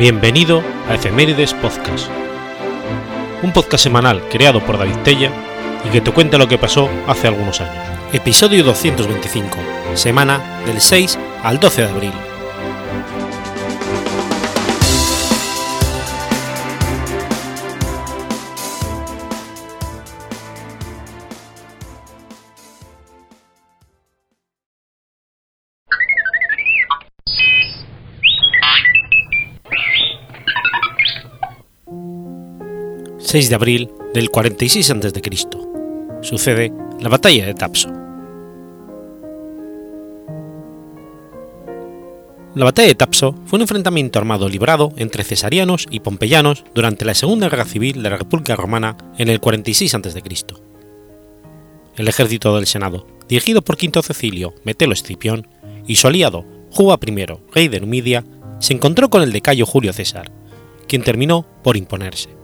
Bienvenido a Efemérides Podcast, un podcast semanal creado por David Tella y que te cuenta lo que pasó hace algunos años. Episodio 225, semana del 6 al 12 de abril. 6 de abril del 46 a.C. Sucede la batalla de Tapso. La batalla de Tapso fue un enfrentamiento armado librado entre cesarianos y pompeyanos durante la Segunda Guerra Civil de la República Romana en el 46 a.C. El ejército del Senado, dirigido por Quinto Cecilio Metelo Escipión, y su aliado Juba I, rey de Numidia, se encontró con el de Cayo Julio César, quien terminó por imponerse.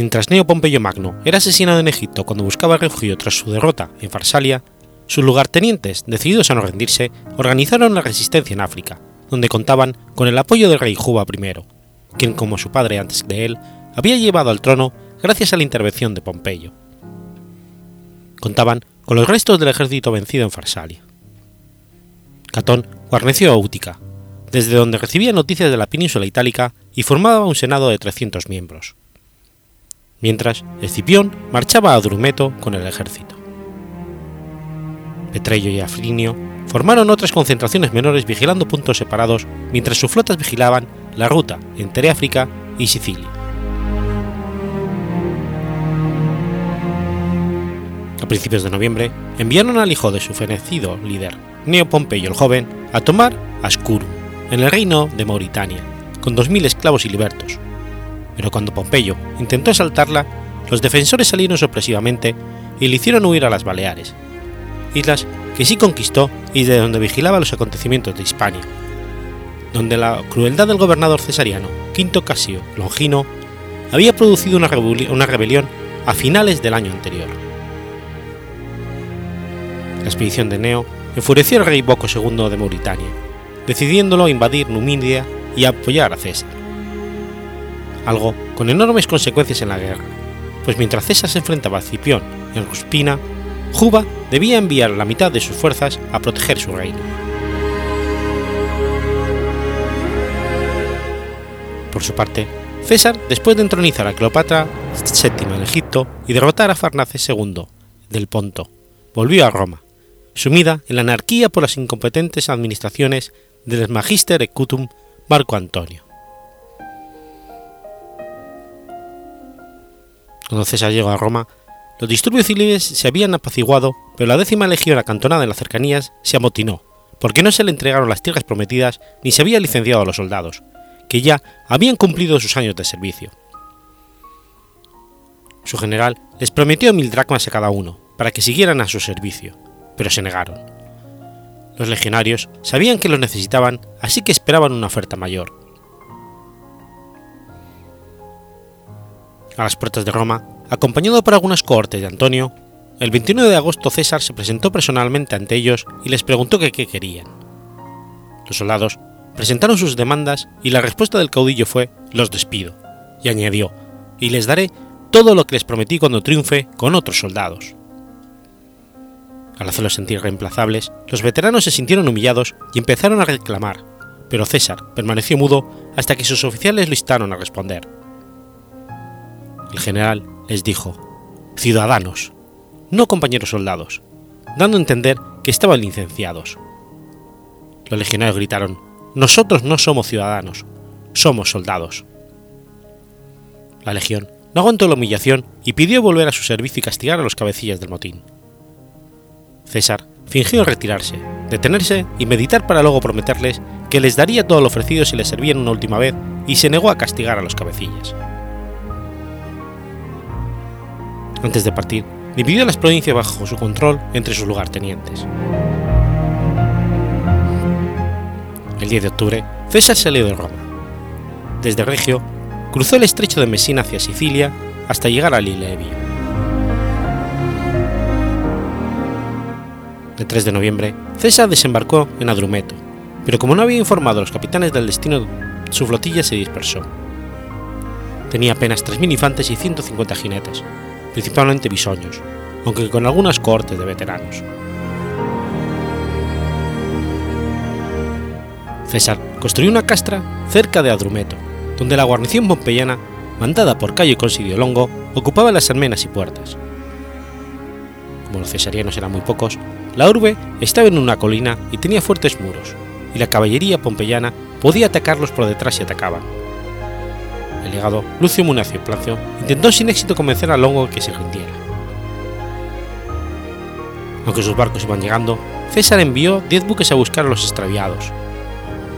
Mientras Neo Pompeyo Magno era asesinado en Egipto cuando buscaba refugio tras su derrota en Farsalia, sus lugartenientes, decididos a no rendirse, organizaron la resistencia en África, donde contaban con el apoyo del rey Juba I, quien, como su padre antes de él, había llevado al trono gracias a la intervención de Pompeyo. Contaban con los restos del ejército vencido en Farsalia. Catón guarneció a Útica, desde donde recibía noticias de la península itálica y formaba un senado de 300 miembros mientras Escipión marchaba a Drumeto con el ejército. Petrello y Afrinio formaron otras concentraciones menores vigilando puntos separados mientras sus flotas vigilaban la ruta entre África y Sicilia. A principios de noviembre enviaron al hijo de su fenecido líder, Neo Pompeyo el Joven, a tomar Ascurum, en el reino de Mauritania, con 2.000 esclavos y libertos, pero cuando Pompeyo intentó asaltarla, los defensores salieron sorpresivamente y le hicieron huir a las Baleares, islas que sí conquistó y de donde vigilaba los acontecimientos de Hispania, donde la crueldad del gobernador cesariano Quinto Casio Longino había producido una, rebelión a finales del año anterior. La expedición de Neo enfureció al rey Boco II de Mauritania, decidiéndolo invadir Numidia y apoyar a César algo con enormes consecuencias en la guerra, pues mientras César se enfrentaba a Cipión en Ruspina, Juba debía enviar la mitad de sus fuerzas a proteger su reino. Por su parte, César, después de entronizar a Cleopatra VII en Egipto y derrotar a Farnaces II del Ponto, volvió a Roma, sumida en la anarquía por las incompetentes administraciones del Magister Ecutum Marco Antonio. Cuando César llegó a Roma, los disturbios civiles se habían apaciguado, pero la décima legión acantonada en las cercanías se amotinó, porque no se le entregaron las tierras prometidas ni se había licenciado a los soldados, que ya habían cumplido sus años de servicio. Su general les prometió mil dracmas a cada uno, para que siguieran a su servicio, pero se negaron. Los legionarios sabían que los necesitaban, así que esperaban una oferta mayor, a las puertas de Roma, acompañado por algunas cohortes de Antonio, el 29 de agosto César se presentó personalmente ante ellos y les preguntó qué querían. Los soldados presentaron sus demandas y la respuesta del caudillo fue los despido, y añadió, y les daré todo lo que les prometí cuando triunfe con otros soldados. Al hacerlos sentir reemplazables, los veteranos se sintieron humillados y empezaron a reclamar, pero César permaneció mudo hasta que sus oficiales lo instaron a responder el general les dijo, Ciudadanos, no compañeros soldados, dando a entender que estaban licenciados. Los legionarios gritaron, Nosotros no somos ciudadanos, somos soldados. La legión no aguantó la humillación y pidió volver a su servicio y castigar a los cabecillas del motín. César fingió retirarse, detenerse y meditar para luego prometerles que les daría todo lo ofrecido si les servían una última vez y se negó a castigar a los cabecillas. Antes de partir, dividió las provincias bajo su control entre sus lugartenientes. El 10 de octubre, César salió de Roma. Desde Regio, cruzó el estrecho de Messina hacia Sicilia hasta llegar a Lilevio. El 3 de noviembre, César desembarcó en Adrumeto, pero como no había informado a los capitanes del destino, su flotilla se dispersó. Tenía apenas 3.000 infantes y 150 jinetes, principalmente bisoños, aunque con algunas cohortes de veteranos. César construyó una castra cerca de Adrumeto, donde la guarnición pompeyana, mandada por Cayo Considio Longo, ocupaba las almenas y puertas. Como los cesarianos eran muy pocos, la urbe estaba en una colina y tenía fuertes muros, y la caballería pompeyana podía atacarlos por detrás si atacaban. El legado Lucio Munacio Placio intentó sin éxito convencer a Longo que se rindiera. Aunque sus barcos iban llegando, César envió 10 buques a buscar a los extraviados.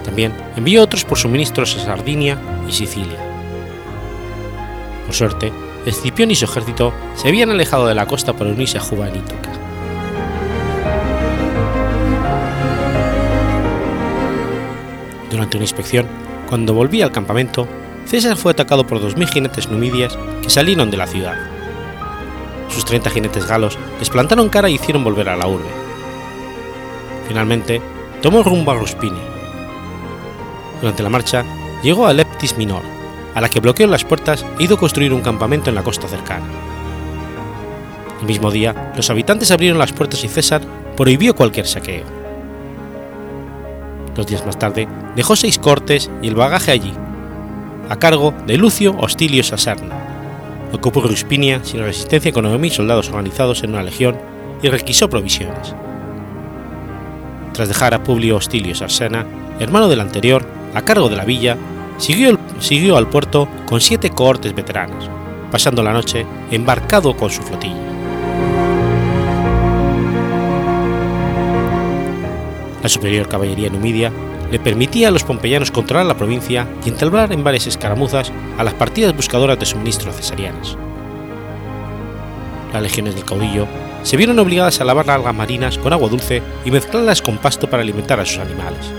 También envió otros por suministros a Sardinia y Sicilia. Por suerte, Escipión y su ejército se habían alejado de la costa para unirse a Juba en Ítaca. Durante una inspección, cuando volvía al campamento, César fue atacado por 2.000 jinetes numidias que salieron de la ciudad. Sus 30 jinetes galos les plantaron cara y hicieron volver a la urbe. Finalmente, tomó rumbo a Ruspinia. Durante la marcha, llegó a Leptis Minor, a la que bloqueó las puertas e hizo construir un campamento en la costa cercana. El mismo día, los habitantes abrieron las puertas y César prohibió cualquier saqueo. Dos días más tarde, dejó seis cortes y el bagaje allí, a cargo de Lucio Hostilio Saserna. Ocupó Ruspinia sin resistencia con 9.000 soldados organizados en una legión y requisó provisiones. Tras dejar a Publio Hostilio Sarsena, hermano del anterior, a cargo de la villa, siguió, al puerto con siete cohortes veteranas, pasando la noche embarcado con su flotilla. La superior caballería numidia le permitía a los pompeyanos controlar la provincia y entablar en varias escaramuzas a las partidas buscadoras de suministro cesarianas. Las legiones del caudillo se vieron obligadas a lavar algas marinas con agua dulce y mezclarlas con pasto para alimentar a sus animales.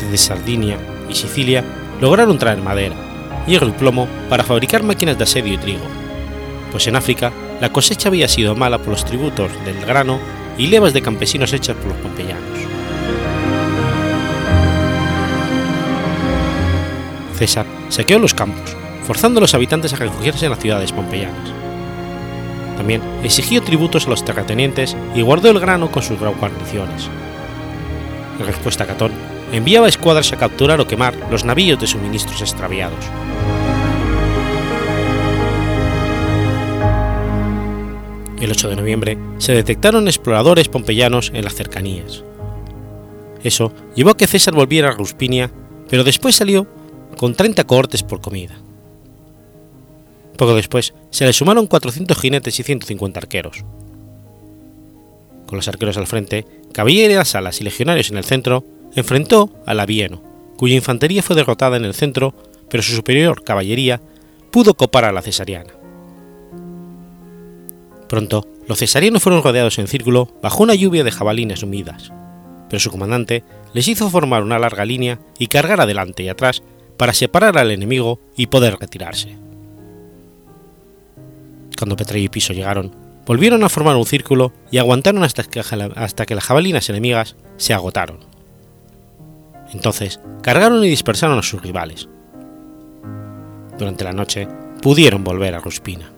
Desde Sardinia y Sicilia lograron traer madera, hierro y plomo para fabricar máquinas de asedio y trigo, pues en África la cosecha había sido mala por los tributos del grano y levas de campesinos hechas por los pompeyanos. César saqueó los campos, forzando a los habitantes a refugiarse en las ciudades pompeyanas. También exigió tributos a los terratenientes y guardó el grano con sus guarniciones. En respuesta, Catón enviaba escuadras a capturar o quemar los navíos de suministros extraviados. El 8 de noviembre se detectaron exploradores pompeyanos en las cercanías. Eso llevó a que César volviera a Ruspinia, pero después salió con 30 cohortes por comida. Poco después se le sumaron 400 jinetes y 150 arqueros. Con los arqueros al frente, caballerías alas y legionarios en el centro, enfrentó a Labieno, cuya infantería fue derrotada en el centro, pero su superior caballería pudo copar a la cesariana. Pronto, los cesarianos fueron rodeados en círculo bajo una lluvia de jabalines humidas, pero su comandante les hizo formar una larga línea y cargar adelante y atrás para separar al enemigo y poder retirarse. Cuando Petrello y Piso llegaron, volvieron a formar un círculo y aguantaron hasta que, hasta que las jabalinas enemigas se agotaron. Entonces cargaron y dispersaron a sus rivales. Durante la noche pudieron volver a Ruspina.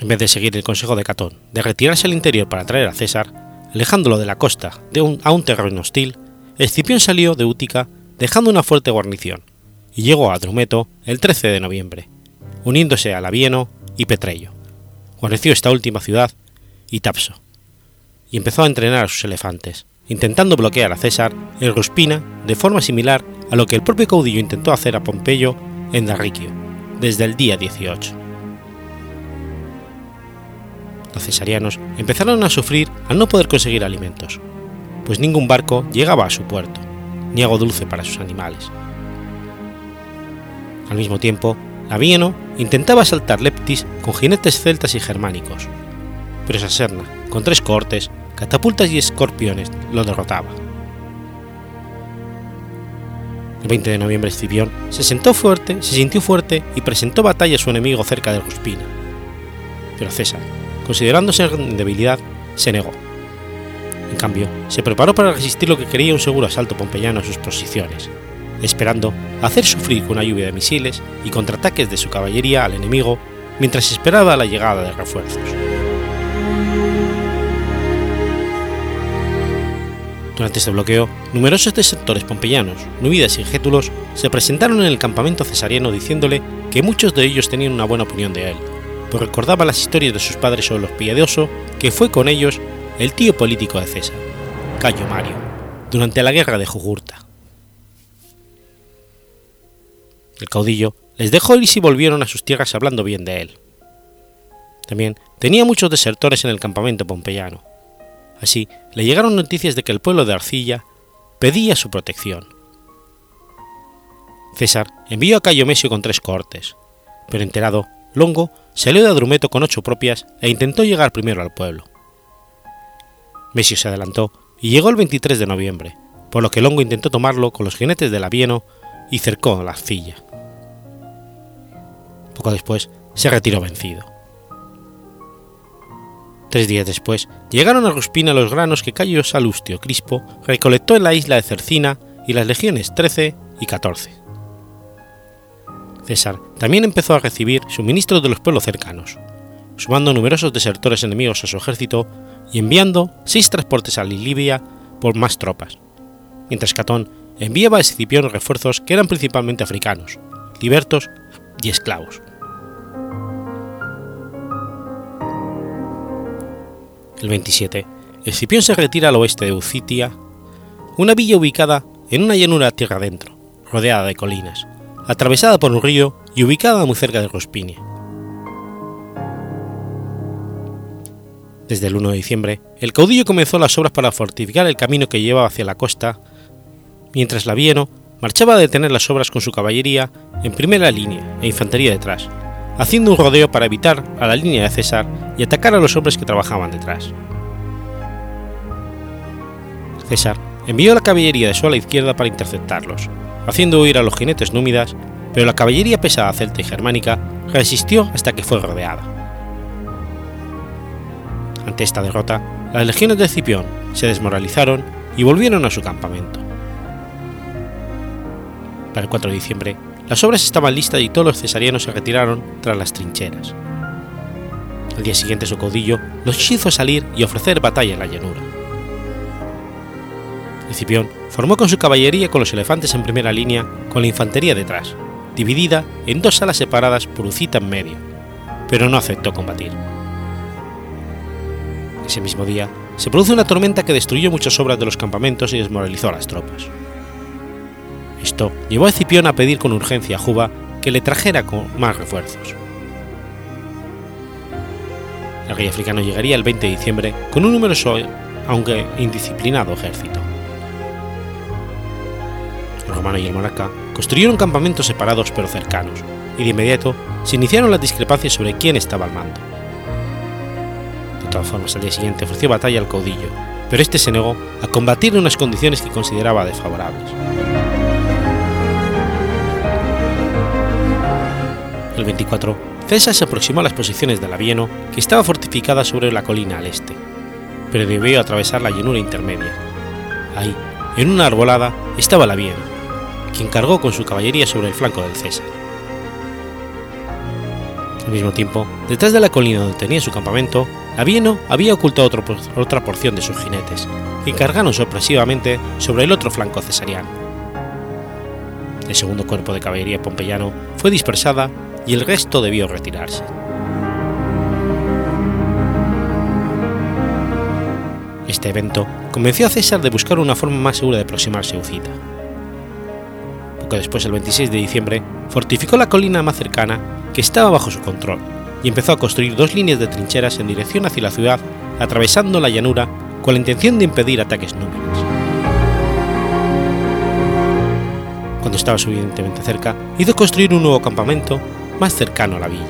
En vez de seguir el consejo de Catón de retirarse al interior para traer a César, alejándolo de la costa de un, a un terreno hostil, Escipión salió de Útica dejando una fuerte guarnición y llegó a Drumeto el 13 de noviembre, uniéndose a Labieno y Petrello. Guarneció esta última ciudad y Tapso, y empezó a entrenar a sus elefantes, intentando bloquear a César en Ruspina de forma similar a lo que el propio caudillo intentó hacer a Pompeyo en Darriquio, desde el día 18 los cesarianos empezaron a sufrir al no poder conseguir alimentos, pues ningún barco llegaba a su puerto, ni agua dulce para sus animales. Al mismo tiempo, Labieno intentaba asaltar Leptis con jinetes celtas y germánicos, pero Saserna, con tres cohortes, catapultas y escorpiones, lo derrotaba. El 20 de noviembre Escipión se sentó fuerte, se sintió fuerte y presentó batalla a su enemigo cerca de Ruspina. Pero César, considerándose en debilidad, se negó. En cambio, se preparó para resistir lo que quería un seguro asalto pompeyano a sus posiciones, esperando hacer sufrir con una lluvia de misiles y contraataques de su caballería al enemigo mientras esperaba la llegada de refuerzos. Durante este bloqueo, numerosos desertores pompeyanos, nubidas y gétulos se presentaron en el campamento cesariano diciéndole que muchos de ellos tenían una buena opinión de él, recordaba las historias de sus padres sobre los piadoso que fue con ellos el tío político de César, Cayo Mario, durante la guerra de Jugurta. El caudillo les dejó ir y volvieron a sus tierras hablando bien de él. También tenía muchos desertores en el campamento pompeyano, Así, le llegaron noticias de que el pueblo de Arcilla pedía su protección. César envió a Cayo Mesio con tres cohortes, pero enterado, Longo salió de Adrumeto con ocho propias e intentó llegar primero al pueblo. Mesio se adelantó y llegó el 23 de noviembre, por lo que Longo intentó tomarlo con los jinetes del Avieno y cercó la arcilla. Poco después se retiró vencido. Tres días después, llegaron a Ruspina los granos que Cayo Salustio Crispo recolectó en la isla de Cercina y las legiones 13 y 14. César también empezó a recibir suministros de los pueblos cercanos, sumando numerosos desertores enemigos a su ejército y enviando seis transportes a Libia por más tropas, mientras Catón enviaba a Escipión refuerzos que eran principalmente africanos, libertos y esclavos. el 27, Escipión se retira al oeste de Ucitia, una villa ubicada en una llanura tierra adentro, rodeada de colinas, atravesada por un río y ubicada muy cerca de Rospinia. Desde el 1 de diciembre, el caudillo comenzó las obras para fortificar el camino que llevaba hacia la costa, mientras Labieno marchaba a detener las obras con su caballería en primera línea e infantería detrás, haciendo un rodeo para evitar a la línea de César y atacar a los hombres que trabajaban detrás. César envió la caballería de su ala izquierda para interceptarlos, haciendo huir a los jinetes númidas, pero la caballería pesada celta y germánica resistió hasta que fue rodeada. Ante esta derrota, las legiones de Escipión se desmoralizaron y volvieron a su campamento. Para el 4 de diciembre, las obras estaban listas y todos los cesarianos se retiraron tras las trincheras. Al día siguiente su caudillo los hizo salir y ofrecer batalla en la llanura. Escipión formó con su caballería con los elefantes en primera línea con la infantería detrás, dividida en dos salas separadas por Ucita en medio, pero no aceptó combatir. Ese mismo día se produce una tormenta que destruyó muchas obras de los campamentos y desmoralizó a las tropas. Esto llevó a Escipión a pedir con urgencia a Juba que le trajera con más refuerzos. El rey africano llegaría el 20 de diciembre con un numeroso, aunque indisciplinado, ejército. Romano y el monarca construyeron campamentos separados pero cercanos, y de inmediato se iniciaron las discrepancias sobre quién estaba al mando. De todas formas, al día siguiente ofreció batalla al caudillo, pero este se negó a combatir en unas condiciones que consideraba desfavorables. El 24, César se aproximó a las posiciones de Labieno, que estaba fortificada sobre la colina al este, pero debió atravesar la llanura intermedia. Ahí, en una arbolada, estaba Labieno, quien cargó con su caballería sobre el flanco del César. Al mismo tiempo, detrás de la colina donde tenía su campamento, Labieno había ocultado otra porción de sus jinetes, que cargaron sorpresivamente sobre el otro flanco cesariano. El segundo cuerpo de caballería pompeyano fue dispersada y el resto debió retirarse. Este evento convenció a César de buscar una forma más segura de aproximarse a Ucita. Después, el 26 de diciembre, fortificó la colina más cercana que estaba bajo su control y empezó a construir dos líneas de trincheras en dirección hacia la ciudad, atravesando la llanura con la intención de impedir ataques números. Cuando estaba suficientemente cerca, hizo construir un nuevo campamento más cercano a la villa.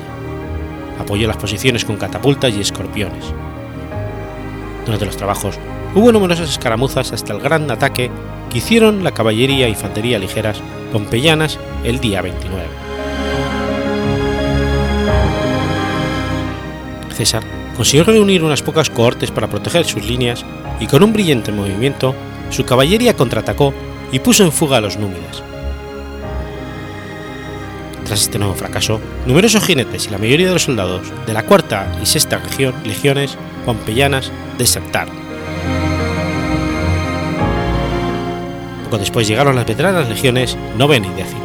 Apoyó las posiciones con catapultas y escorpiones. Durante los trabajos, hubo numerosas escaramuzas hasta el gran ataque que hicieron la caballería e infantería ligeras pompeyanas el día 29. César consiguió reunir unas pocas cohortes para proteger sus líneas y con un brillante movimiento su caballería contraatacó y puso en fuga a los númidas. Tras este nuevo fracaso, numerosos jinetes y la mayoría de los soldados de la cuarta y sexta legiones pompeyanas desertaron. Poco después llegaron las veteranas legiones novena y décima.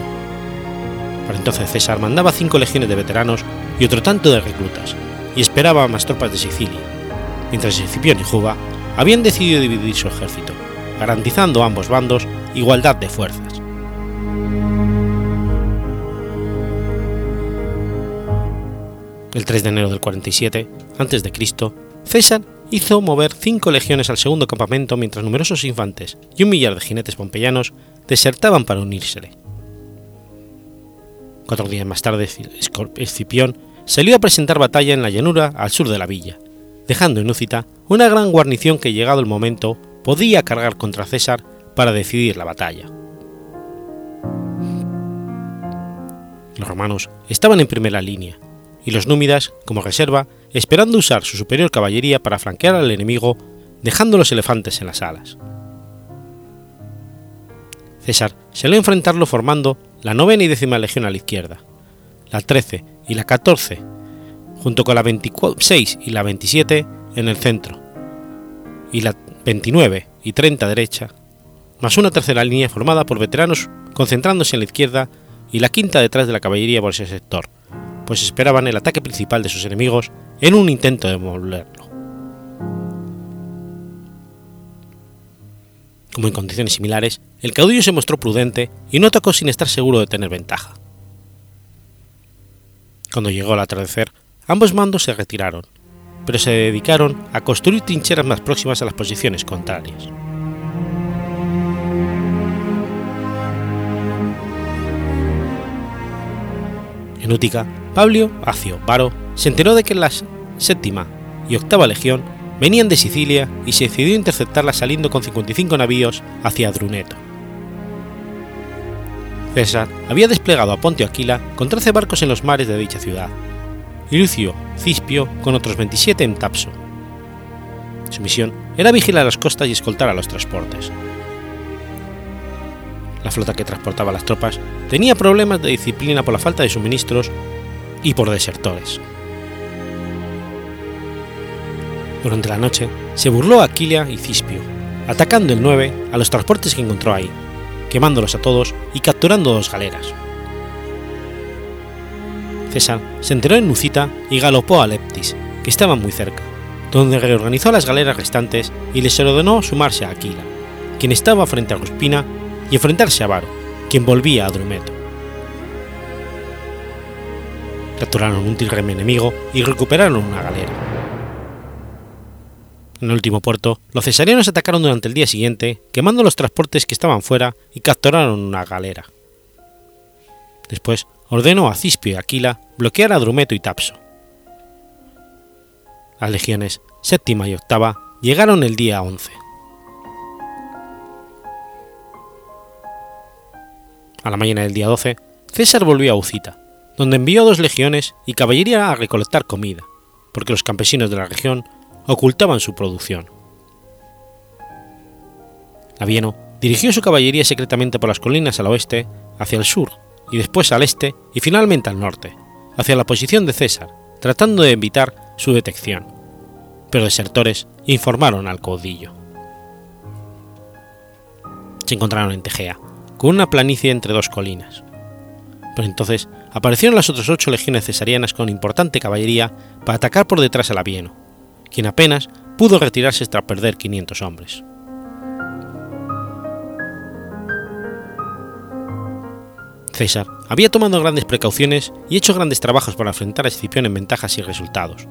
Para entonces César mandaba cinco legiones de veteranos y otro tanto de reclutas, y esperaba más tropas de Sicilia, mientras Escipión y Juba habían decidido dividir su ejército, garantizando a ambos bandos igualdad de fuerzas. El 3 de enero del 47 a.C., César hizo mover cinco legiones al segundo campamento mientras numerosos infantes y un millar de jinetes pompeyanos desertaban para unírsele. Cuatro días más tarde, Escipión salió a presentar batalla en la llanura al sur de la villa, dejando en Úcita una gran guarnición que llegado el momento podía cargar contra César para decidir la batalla. Los romanos estaban en primera línea, y los númidas, como reserva, esperando usar su superior caballería para flanquear al enemigo, dejando los elefantes en las alas. César salió a enfrentarlo formando la novena y décima legión a la izquierda, la 13 y la 14, junto con la 26 y la 27 en el centro, y la 29 y 30 derecha, más una tercera línea formada por veteranos concentrándose en la izquierda y la quinta detrás de la caballería por ese sector, pues esperaban el ataque principal de sus enemigos en un intento de demolerlo. Como en condiciones similares, el caudillo se mostró prudente y no atacó sin estar seguro de tener ventaja. Cuando llegó el atardecer, ambos mandos se retiraron, pero se dedicaron a construir trincheras más próximas a las posiciones contrarias. En Útica, Pablo Acio Varo se enteró de que las séptima y octava legión venían de Sicilia y se decidió interceptarlas saliendo con 55 navíos hacia Druneto. César había desplegado a Pontio Aquila con 13 barcos en los mares de dicha ciudad, y Lucio Cispio con otros 27 en Tapso. Su misión era vigilar las costas y escoltar a los transportes. La flota que transportaba las tropas tenía problemas de disciplina por la falta de suministros y por desertores. Durante la noche se burló a Aquilia y Cispio, atacando el 9 a los transportes que encontró ahí, quemándolos a todos y capturando dos galeras. César se enteró en Nucita y galopó a Leptis, que estaba muy cerca, donde reorganizó las galeras restantes y les ordenó sumarse a Aquila, quien estaba frente a Ruspina, y enfrentarse a Varo, quien volvía a Drumeto. Capturaron un trirreme enemigo y recuperaron una galera. En el último puerto, los cesarianos atacaron durante el día siguiente, quemando los transportes que estaban fuera y capturaron una galera. Después ordenó a Cispio y Aquila bloquear a Drumeto y Tapso. Las legiones séptima y octava llegaron el día 11. A la mañana del día 12, César volvió a Ucita, donde envió dos legiones y caballería a recolectar comida, porque los campesinos de la región ocultaban su producción. Labieno dirigió su caballería secretamente por las colinas al oeste, hacia el sur, y después al este y finalmente al norte, hacia la posición de César, tratando de evitar su detección. Pero desertores informaron al caudillo. Se encontraron en Tegea, con una planicie entre dos colinas. Pero entonces aparecieron las otras ocho legiones cesarianas con importante caballería para atacar por detrás al Labieno, quien apenas pudo retirarse tras perder 500 hombres. César había tomado grandes precauciones y hecho grandes trabajos para enfrentar a Escipión en ventajas y resultados.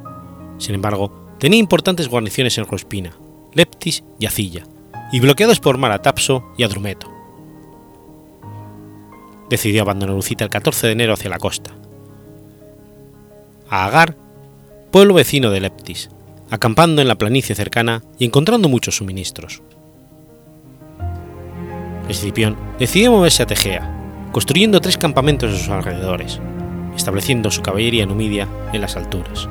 Sin embargo, tenía importantes guarniciones en Rospina, Leptis y Acilla, y bloqueados por mar a Tapso y a Drumeto. Decidió abandonar Ucita el 14 de enero hacia la costa. A Agar, pueblo vecino de Leptis, acampando en la planicie cercana y encontrando muchos suministros. Escipión decidió moverse a Tegea, construyendo tres campamentos en sus alrededores, estableciendo su caballería numidia en las alturas.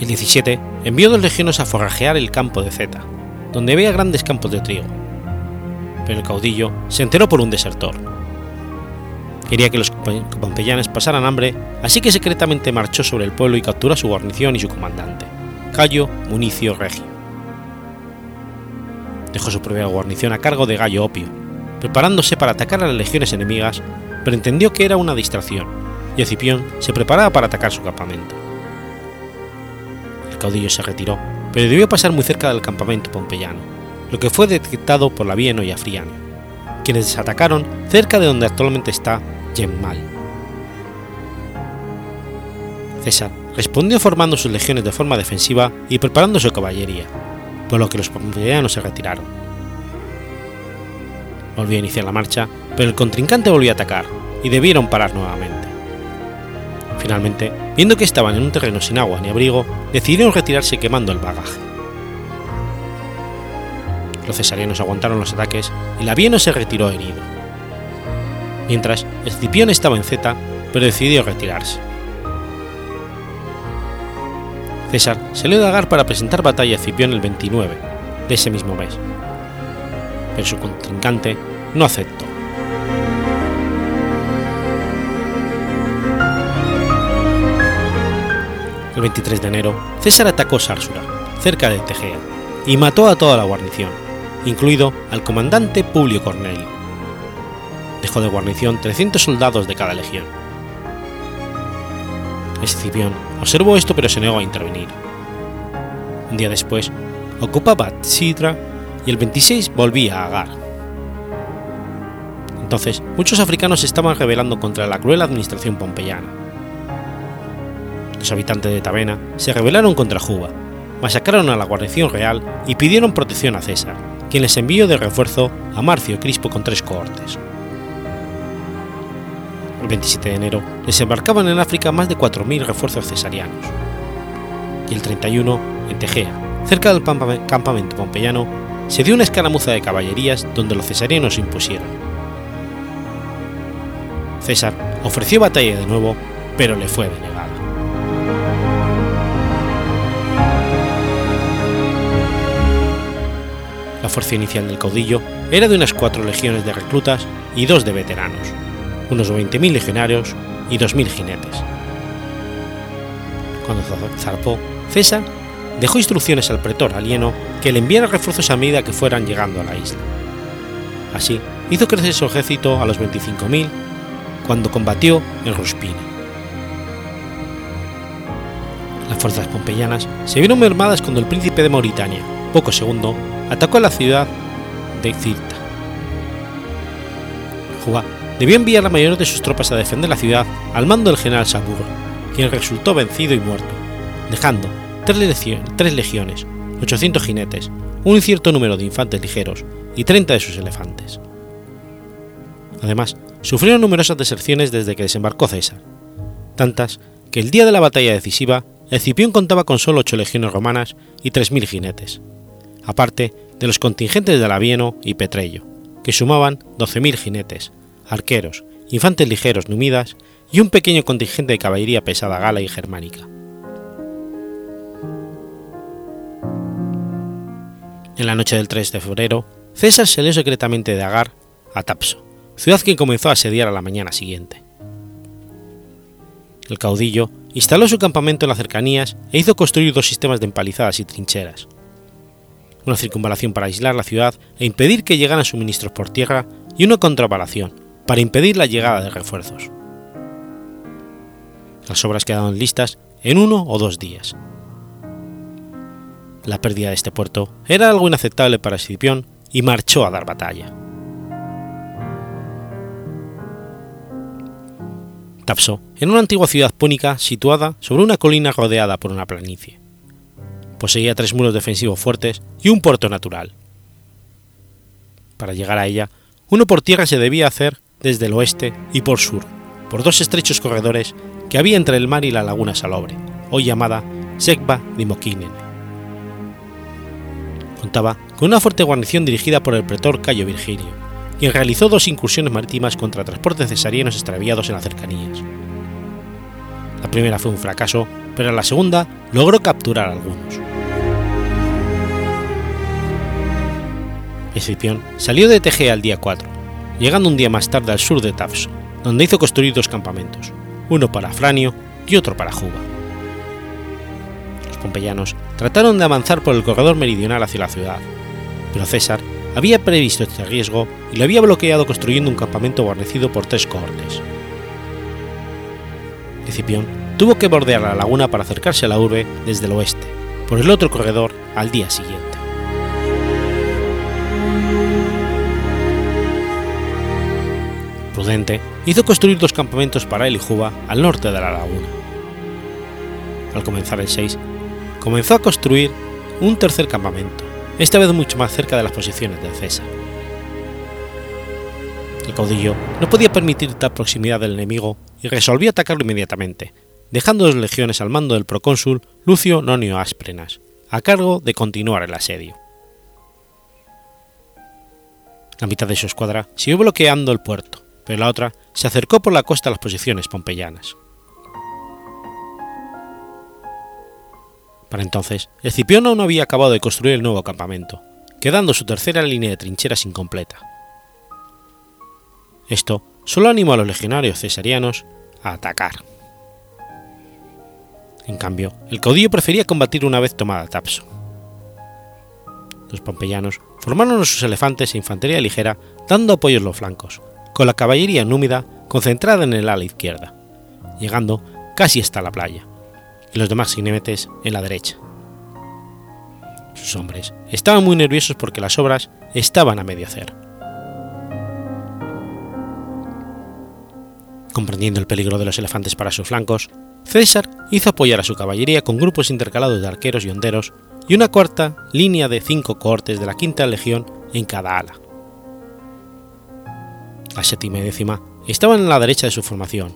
El 17 envió dos legiones a forrajear el campo de Zeta, donde había grandes campos de trigo, pero el caudillo se enteró por un desertor. Quería que los pompeyanes pasaran hambre, así que secretamente marchó sobre el pueblo y capturó a su guarnición y su comandante, Cayo Municio Regio. Dejó su propia guarnición a cargo de Gallo Opio, preparándose para atacar a las legiones enemigas, pero entendió que era una distracción, y Escipión se preparaba para atacar su campamento. El caudillo se retiró, pero debió pasar muy cerca del campamento pompeyano, lo que fue detectado por Labieno y Afriano, quienes atacaron cerca de donde actualmente está Gemmal. César respondió formando sus legiones de forma defensiva y preparando su caballería, por lo que los pompeyanos se retiraron. Volvió a iniciar la marcha, pero el contrincante volvió a atacar y debieron parar nuevamente. Finalmente, viendo que estaban en un terreno sin agua ni abrigo, decidieron retirarse quemando el bagaje. Los cesarianos aguantaron los ataques y Labieno se retiró herido. Mientras, Escipión estaba en Z, pero decidió retirarse. César salió de Agar para presentar batalla a Escipión el 29 de ese mismo mes, pero su contrincante no aceptó. El 23 de enero, César atacó Sársura, cerca de Tegea, y mató a toda la guarnición, incluido al comandante Publio Cornelio. Dejó de guarnición 300 soldados de cada legión. Escipión observó esto pero se negó a intervenir. Un día después, ocupaba Sidra y el 26 volvía a Agar. Entonces, muchos africanos se estaban rebelando contra la cruel administración pompeyana. Los habitantes de Tabena se rebelaron contra Juba, masacraron a la guarnición real y pidieron protección a César, quien les envió de refuerzo a Marcio Crispo con tres cohortes. El 27 de enero desembarcaban en África más de 4.000 refuerzos cesarianos. Y el 31, en Tegea, cerca del campamento pompeyano, se dio una escaramuza de caballerías donde los cesarianos se impusieron. César ofreció batalla de nuevo, pero le fue denegada. La fuerza inicial del caudillo era de unas cuatro legiones de reclutas y dos de veteranos, unos 20.000 legionarios y 2.000 jinetes. Cuando zarpó, César dejó instrucciones al pretor alieno que le enviara refuerzos a medida que fueran llegando a la isla. Así, hizo crecer su ejército a los 25.000 cuando combatió en Ruspina. Las fuerzas pompeyanas se vieron mermadas cuando el príncipe de Mauritania, poco segundo, atacó la ciudad de Cirta. Juba debió enviar la mayoría de sus tropas a defender la ciudad al mando del general Sabur, quien resultó vencido y muerto, dejando tres, legiones, 800 jinetes, un incierto número de infantes ligeros y 30 de sus elefantes. Además, sufrieron numerosas deserciones desde que desembarcó César, tantas que el día de la batalla decisiva Escipión contaba con solo 8 legiones romanas y 3.000 jinetes, aparte de los contingentes de Labieno y Petrello, que sumaban 12.000 jinetes, arqueros, infantes ligeros numidas y un pequeño contingente de caballería pesada gala y germánica. En la noche del 3 de febrero, César salió secretamente de Agar a Tapso, ciudad que comenzó a asediar a la mañana siguiente. El caudillo instaló su campamento en las cercanías e hizo construir dos sistemas de empalizadas y trincheras, una circunvalación para aislar la ciudad e impedir que llegaran suministros por tierra y una contravalación para impedir la llegada de refuerzos. Las obras quedaron listas en uno o dos días. La pérdida de este puerto era algo inaceptable para Escipión y marchó a dar batalla. Tapso era una antigua ciudad púnica situada sobre una colina rodeada por una planicie. Poseía tres muros defensivos fuertes y un puerto natural. Para llegar a ella, uno por tierra se debía hacer desde el oeste y por sur, por dos estrechos corredores que había entre el mar y la laguna Salobre, hoy llamada Sekba Dimokinen. Contaba con una fuerte guarnición dirigida por el pretor Cayo Virgilio, quien realizó dos incursiones marítimas contra transportes cesarianos extraviados en las cercanías. La primera fue un fracaso, pero la segunda logró capturar algunos. Escipión salió de Tegea el día 4, llegando un día más tarde al sur de Tafso, donde hizo construir dos campamentos, uno para Afranio y otro para Juba. Los pompeyanos trataron de avanzar por el corredor meridional hacia la ciudad, pero César había previsto este riesgo y lo había bloqueado construyendo un campamento guarnecido por tres cohortes. Escipión tuvo que bordear la laguna para acercarse a la urbe desde el oeste, por el otro corredor al día siguiente. Prudente hizo construir dos campamentos para él y Juba al norte de la laguna. Al comenzar el 6, comenzó a construir un tercer campamento, esta vez mucho más cerca de las posiciones de César. El caudillo no podía permitir tal proximidad del enemigo y resolvió atacarlo inmediatamente, dejando dos legiones al mando del procónsul Lucio Nonio Asprenas, a cargo de continuar el asedio. La mitad de su escuadra siguió bloqueando el puerto, pero la otra se acercó por la costa a las posiciones pompeyanas. Para entonces, Escipión aún no había acabado de construir el nuevo campamento, quedando su tercera línea de trincheras incompleta. Esto solo animó a los legionarios cesarianos a atacar. En cambio, el caudillo prefería combatir una vez tomada Tapso. Los pompeyanos formaron a sus elefantes e infantería ligera dando apoyo en los flancos, con la caballería númida concentrada en el ala izquierda, llegando casi hasta la playa, y los demás jinetes en la derecha. Sus hombres estaban muy nerviosos porque las obras estaban a medio hacer. Comprendiendo el peligro de los elefantes para sus flancos, César hizo apoyar a su caballería con grupos intercalados de arqueros y honderos y una cuarta línea de cinco cohortes de la quinta legión en cada ala. La séptima y décima estaban en la derecha de su formación,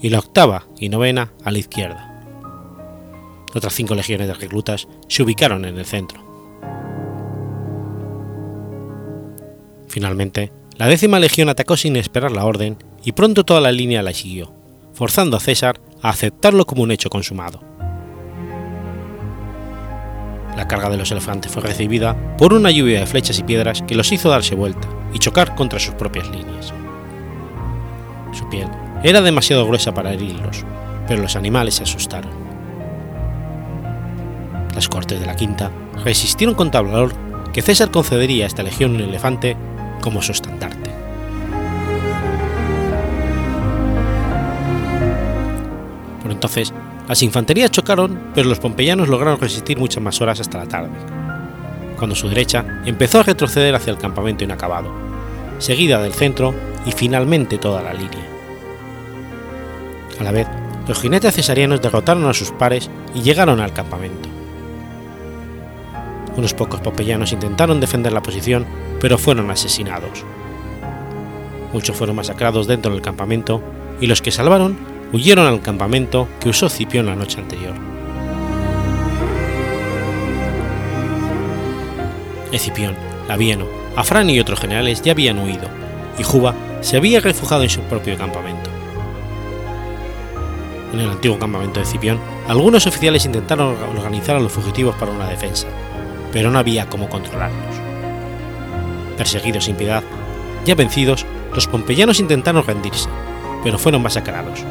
y la octava y novena a la izquierda. Otras cinco legiones de reclutas se ubicaron en el centro. Finalmente, la décima legión atacó sin esperar la orden y pronto toda la línea la siguió, forzando a César a aceptarlo como un hecho consumado. La carga de los elefantes fue recibida por una lluvia de flechas y piedras que los hizo darse vuelta y chocar contra sus propias líneas. Su piel era demasiado gruesa para herirlos, pero los animales se asustaron. Las cortes de la quinta resistieron con tal valor que César concedería a esta legión un elefante como su estandarte. Por entonces, las infanterías chocaron, pero los pompeyanos lograron resistir muchas más horas hasta la tarde, cuando su derecha empezó a retroceder hacia el campamento inacabado, seguida del centro y finalmente toda la línea. A la vez, los jinetes cesarianos derrotaron a sus pares y llegaron al campamento. Unos pocos pompeyanos intentaron defender la posición, pero fueron asesinados. Muchos fueron masacrados dentro del campamento y los que salvaron huyeron al campamento que usó Cipión la noche anterior. Escipión, Labieno, Afrán y otros generales ya habían huido, y Juba se había refugiado en su propio campamento. En el antiguo campamento de Cipión, algunos oficiales intentaron organizar a los fugitivos para una defensa, pero no había cómo controlarlos. Perseguidos sin piedad, ya vencidos, los pompeyanos intentaron rendirse, pero fueron masacrados,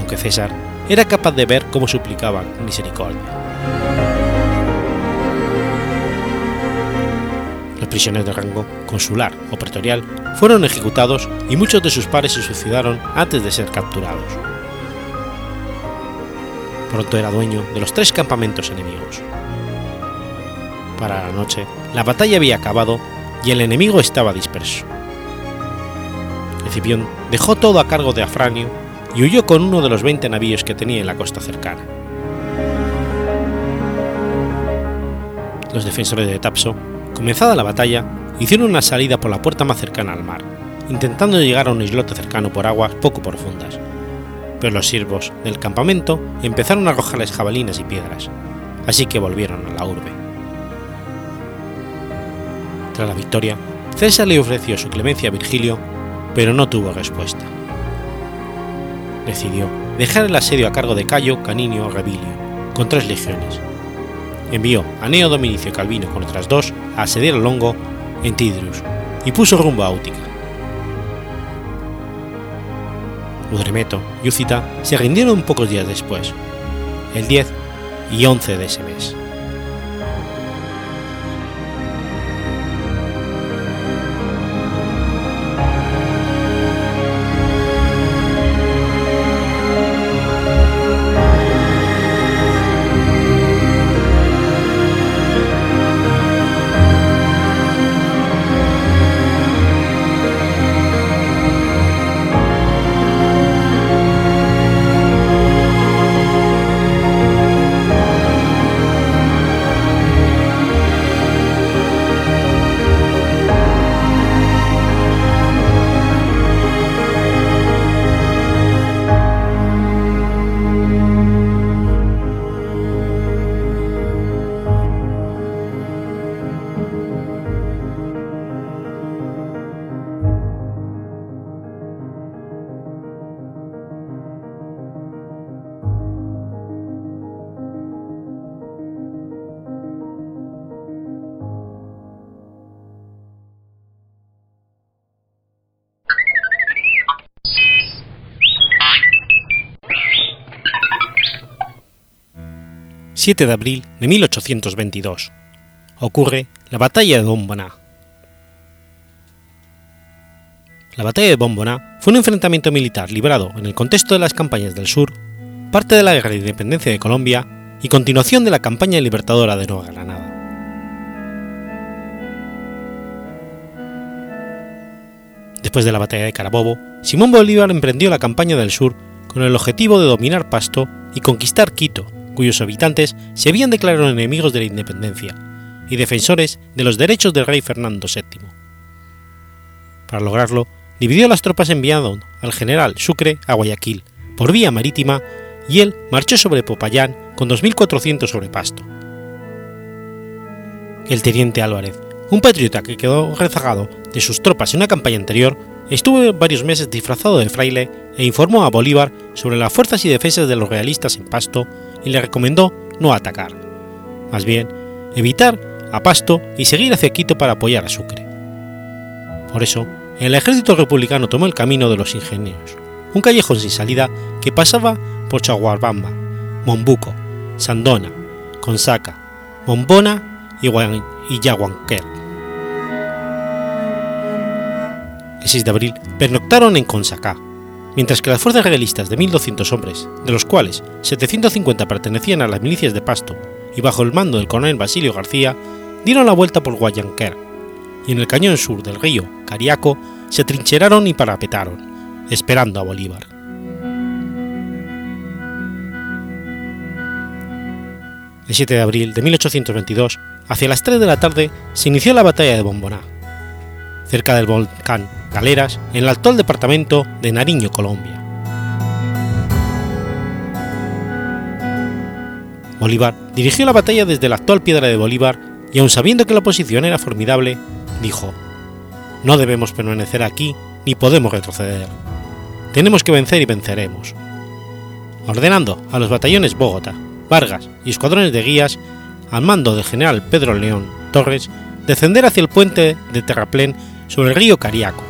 aunque César era capaz de ver cómo suplicaban misericordia. Los prisioneros de rango consular o pretorial fueron ejecutados y muchos de sus pares se suicidaron antes de ser capturados. Pronto era dueño de los tres campamentos enemigos. Para la noche, la batalla había acabado y el enemigo estaba disperso. Escipión dejó todo a cargo de Afranio y huyó con uno de los 20 navíos que tenía en la costa cercana. Los defensores de Tapso, comenzada la batalla, hicieron una salida por la puerta más cercana al mar, intentando llegar a un islote cercano por aguas poco profundas, pero los siervos del campamento empezaron a arrojarles jabalinas y piedras, así que volvieron a la urbe. Tras la victoria, César le ofreció su clemencia a Virgilio, pero no tuvo respuesta. Decidió dejar el asedio a cargo de Cayo Caninio Revilio, con tres legiones. Envió a Neo Dominicio Calvino con otras dos a asediar a Longo en Tidrius y puso rumbo a Útica. Udremeto y Úcita se rindieron pocos días después, el 10 y 11 de ese mes. 7 de abril de 1822. Ocurre la Batalla de Bomboná. La Batalla de Bomboná fue un enfrentamiento militar librado en el contexto de las campañas del sur, parte de la Guerra de Independencia de Colombia y continuación de la campaña libertadora de Nueva Granada. Después de la batalla de Carabobo, Simón Bolívar emprendió la campaña del sur con el objetivo de dominar Pasto y conquistar Quito, cuyos habitantes se habían declarado enemigos de la independencia y defensores de los derechos del rey Fernando VII. Para lograrlo, dividió las tropas enviando al general Sucre a Guayaquil por vía marítima y él marchó sobre Popayán con 2.400 sobre Pasto. El teniente Álvarez, un patriota que quedó rezagado de sus tropas en una campaña anterior, estuvo varios meses disfrazado de fraile e informó a Bolívar sobre las fuerzas y defensas de los realistas en Pasto y le recomendó no atacar, más bien evitar a Pasto y seguir hacia Quito para apoyar a Sucre. Por eso, el ejército republicano tomó el camino de los ingenios, un callejón sin salida que pasaba por Chaguarbamba, Mombuco, Sandona, Consaca, Mombona y, y Yaguanquer. El 6 de abril pernoctaron en Consacá, mientras que las fuerzas realistas de 1.200 hombres, de los cuales 750 pertenecían a las milicias de Pasto y bajo el mando del coronel Basilio García, dieron la vuelta por Guayanquer, y en el cañón sur del río Cariaco se trincheraron y parapetaron, esperando a Bolívar. El 7 de abril de 1822, hacia las 3 de la tarde, se inició la batalla de Bomboná, cerca del volcán Galeras, en el actual departamento de Nariño, Colombia. Bolívar dirigió la batalla desde la actual piedra de Bolívar y aun sabiendo que la posición era formidable, dijo, No debemos permanecer aquí ni podemos retroceder. Tenemos que vencer y venceremos. Ordenando a los batallones Bogotá, Vargas y escuadrones de guías, al mando del general Pedro León Torres, descender hacia el puente de Terraplén sobre el río Cariaco,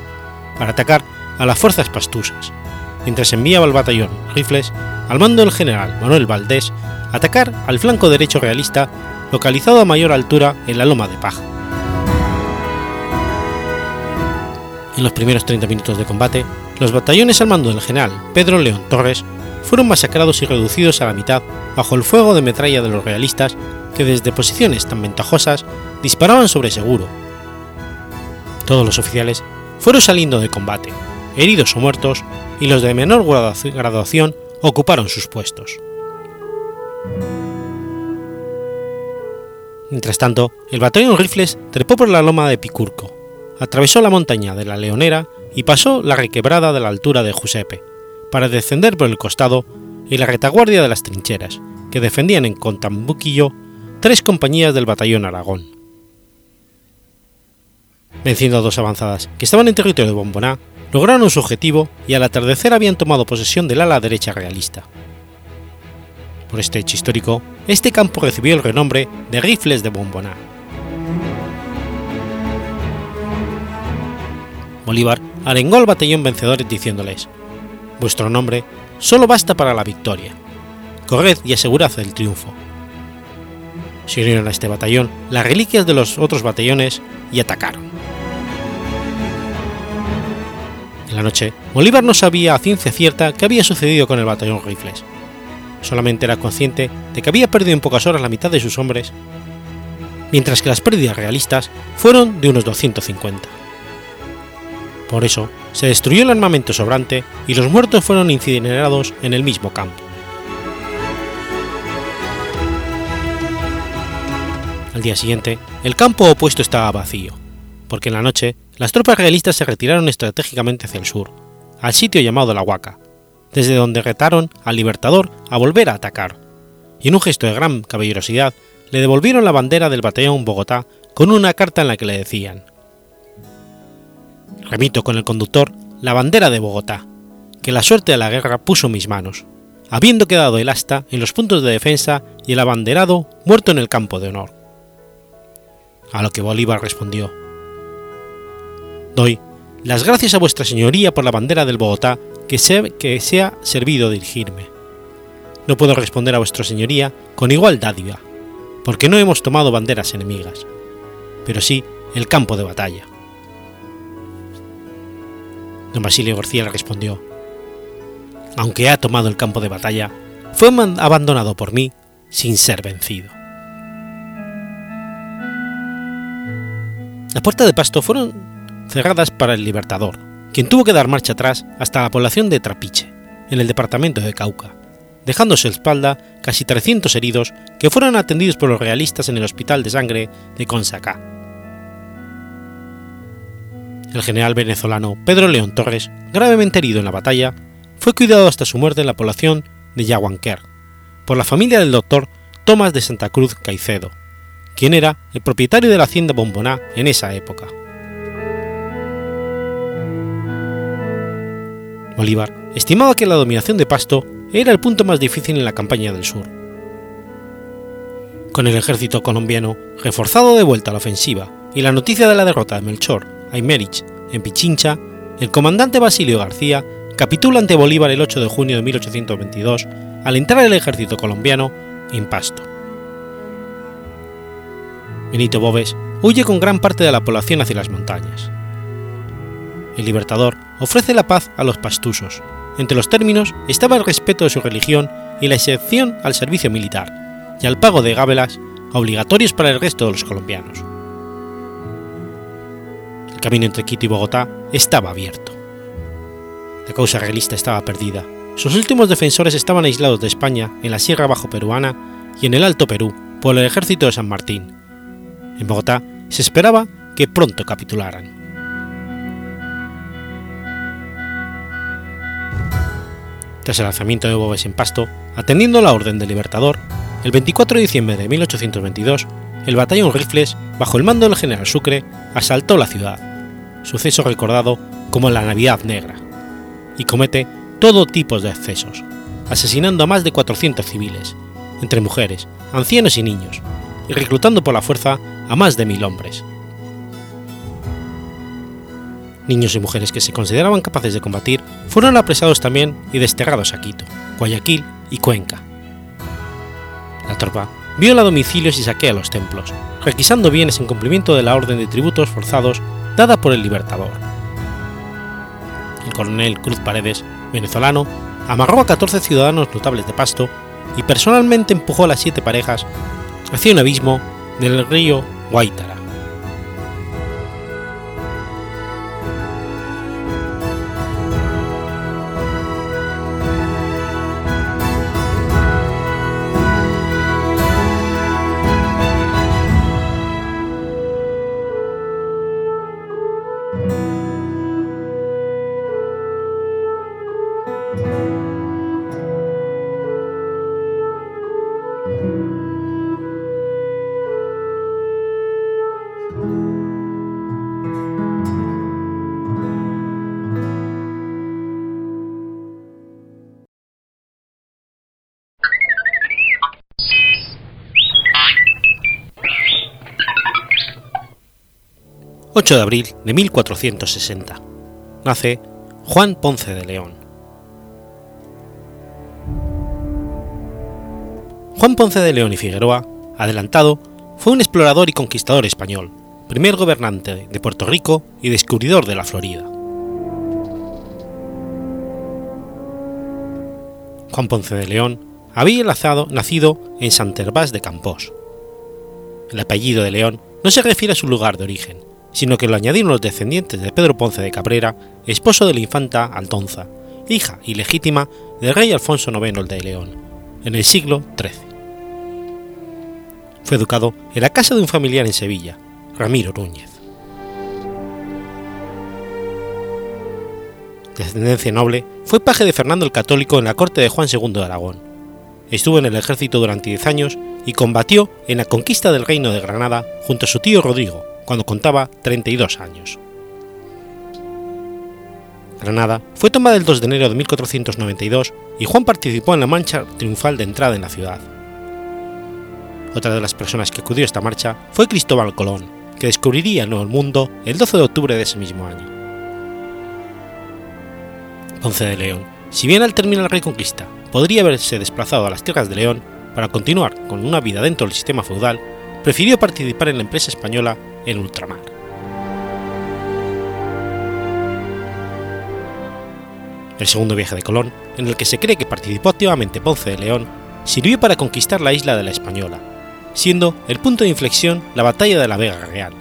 para atacar a las fuerzas pastusas, mientras enviaba el batallón Rifles al mando del general Manuel Valdés atacar al flanco derecho realista localizado a mayor altura en la Loma de Paja. En los primeros 30 minutos de combate, los batallones al mando del general Pedro León Torres fueron masacrados y reducidos a la mitad bajo el fuego de metralla de los realistas que desde posiciones tan ventajosas disparaban sobre seguro. Todos los oficiales fueron saliendo de combate, heridos o muertos, y los de menor graduación ocuparon sus puestos. Mientras tanto, el batallón Rifles trepó por la loma de Picurco, atravesó la montaña de la Leonera y pasó la requebrada de la altura de Giuseppe, para descender por el costado y la retaguardia de las trincheras, que defendían en Contambuquillo tres compañías del batallón Aragón. Venciendo a dos avanzadas que estaban en territorio de Bomboná, lograron su objetivo y al atardecer habían tomado posesión del ala derecha realista. Por este hecho histórico, este campo recibió el renombre de Rifles de Bomboná. Bolívar arengó al batallón vencedores diciéndoles: Vuestro nombre solo basta para la victoria. Corred y asegurad el triunfo. Se unieron a este batallón las reliquias de los otros batallones y atacaron. La noche, Bolívar no sabía a ciencia cierta qué había sucedido con el batallón Rifles. Solamente era consciente de que había perdido en pocas horas la mitad de sus hombres, mientras que las pérdidas realistas fueron de unos 250. Por eso, se destruyó el armamento sobrante y los muertos fueron incinerados en el mismo campo. Al día siguiente, el campo opuesto estaba vacío, porque en la noche las tropas realistas se retiraron estratégicamente hacia el sur, al sitio llamado La Huaca, desde donde retaron al Libertador a volver a atacar, y en un gesto de gran caballerosidad le devolvieron la bandera del batallón Bogotá con una carta en la que le decían Remito con el conductor la bandera de Bogotá, que la suerte de la guerra puso en mis manos, habiendo quedado el asta en los puntos de defensa y el abanderado muerto en el campo de honor. A lo que Bolívar respondió, Doy las gracias a vuestra señoría por la bandera del Bogotá que se, ha servido dirigirme. No puedo responder a vuestra señoría con igual dádiva, porque no hemos tomado banderas enemigas, pero sí el campo de batalla. Don Basilio García le respondió, aunque ha tomado el campo de batalla, fue abandonado por mí sin ser vencido. Las puertas de Pasto fueron cerradas para el Libertador, quien tuvo que dar marcha atrás hasta la población de Trapiche, en el departamento de Cauca, dejándose a espalda casi 300 heridos que fueron atendidos por los realistas en el hospital de sangre de Consacá. El general venezolano Pedro León Torres, gravemente herido en la batalla, fue cuidado hasta su muerte en la población de Yaguanquer por la familia del doctor Tomás de Santa Cruz Caicedo, quien era el propietario de la hacienda Bomboná en esa época. Bolívar estimaba que la dominación de Pasto era el punto más difícil en la campaña del sur. Con el ejército colombiano reforzado de vuelta a la ofensiva y la noticia de la derrota de Melchor Aymerich en Pichincha, el comandante Basilio García capitula ante Bolívar el 8 de junio de 1822 al entrar el ejército colombiano en Pasto. Benito Boves huye con gran parte de la población hacia las montañas el Libertador ofrece la paz a los pastusos. Entre los términos estaba el respeto de su religión y la excepción al servicio militar, y al pago de gábelas obligatorios para el resto de los colombianos. El camino entre Quito y Bogotá estaba abierto. La causa realista estaba perdida. Sus últimos defensores estaban aislados de España en la Sierra Bajo Peruana y en el Alto Perú por el ejército de San Martín. En Bogotá se esperaba que pronto capitularan. Tras el lanzamiento de Boves en Pasto, atendiendo la orden del Libertador, el 24 de diciembre de 1822, el batallón Rifles, bajo el mando del general Sucre, asaltó la ciudad, suceso recordado como la Navidad Negra, y comete todo tipo de excesos, asesinando a más de 400 civiles, entre mujeres, ancianos y niños, y reclutando por la fuerza a más de mil hombres, niños y mujeres que se consideraban capaces de combatir fueron apresados también y desterrados a Quito, Guayaquil y Cuenca. La tropa viola domicilios y saquea los templos, requisando bienes en cumplimiento de la orden de tributos forzados dada por el Libertador. El coronel Cruz Paredes, venezolano, amarró a 14 ciudadanos notables de Pasto y personalmente empujó a las siete parejas hacia un abismo del río Guaitara. 8 de abril de 1460. Nace Juan Ponce de León. Juan Ponce de León y Figueroa, adelantado, fue un explorador y conquistador español, primer gobernante de Puerto Rico y descubridor de la Florida. Juan Ponce de León había nacido en San Tervás de Campos. El apellido de León no se refiere a su lugar de origen, sino que lo añadieron los descendientes de Pedro Ponce de Cabrera, esposo de la infanta Altonza, hija ilegítima del rey Alfonso IX el de León, en el siglo XIII. Fue educado en la casa de un familiar en Sevilla, Ramiro Núñez. De ascendencia noble, fue paje de Fernando el Católico en la corte de Juan II de Aragón. Estuvo en el ejército durante 10 años y combatió en la conquista del reino de Granada junto a su tío Rodrigo, cuando contaba 32 años. Granada fue tomada el 2 de enero de 1492 y Juan participó en la marcha triunfal de entrada en la ciudad. Otra de las personas que acudió a esta marcha fue Cristóbal Colón, que descubriría el Nuevo Mundo el 12 de octubre de ese mismo año. Ponce de León, si bien al terminar la Reconquista podría haberse desplazado a las tierras de León para continuar con una vida dentro del sistema feudal, prefirió participar en la empresa española en ultramar. El segundo viaje de Colón, en el que se cree que participó activamente Ponce de León, sirvió para conquistar la isla de la Española, siendo el punto de inflexión la batalla de la Vega Real.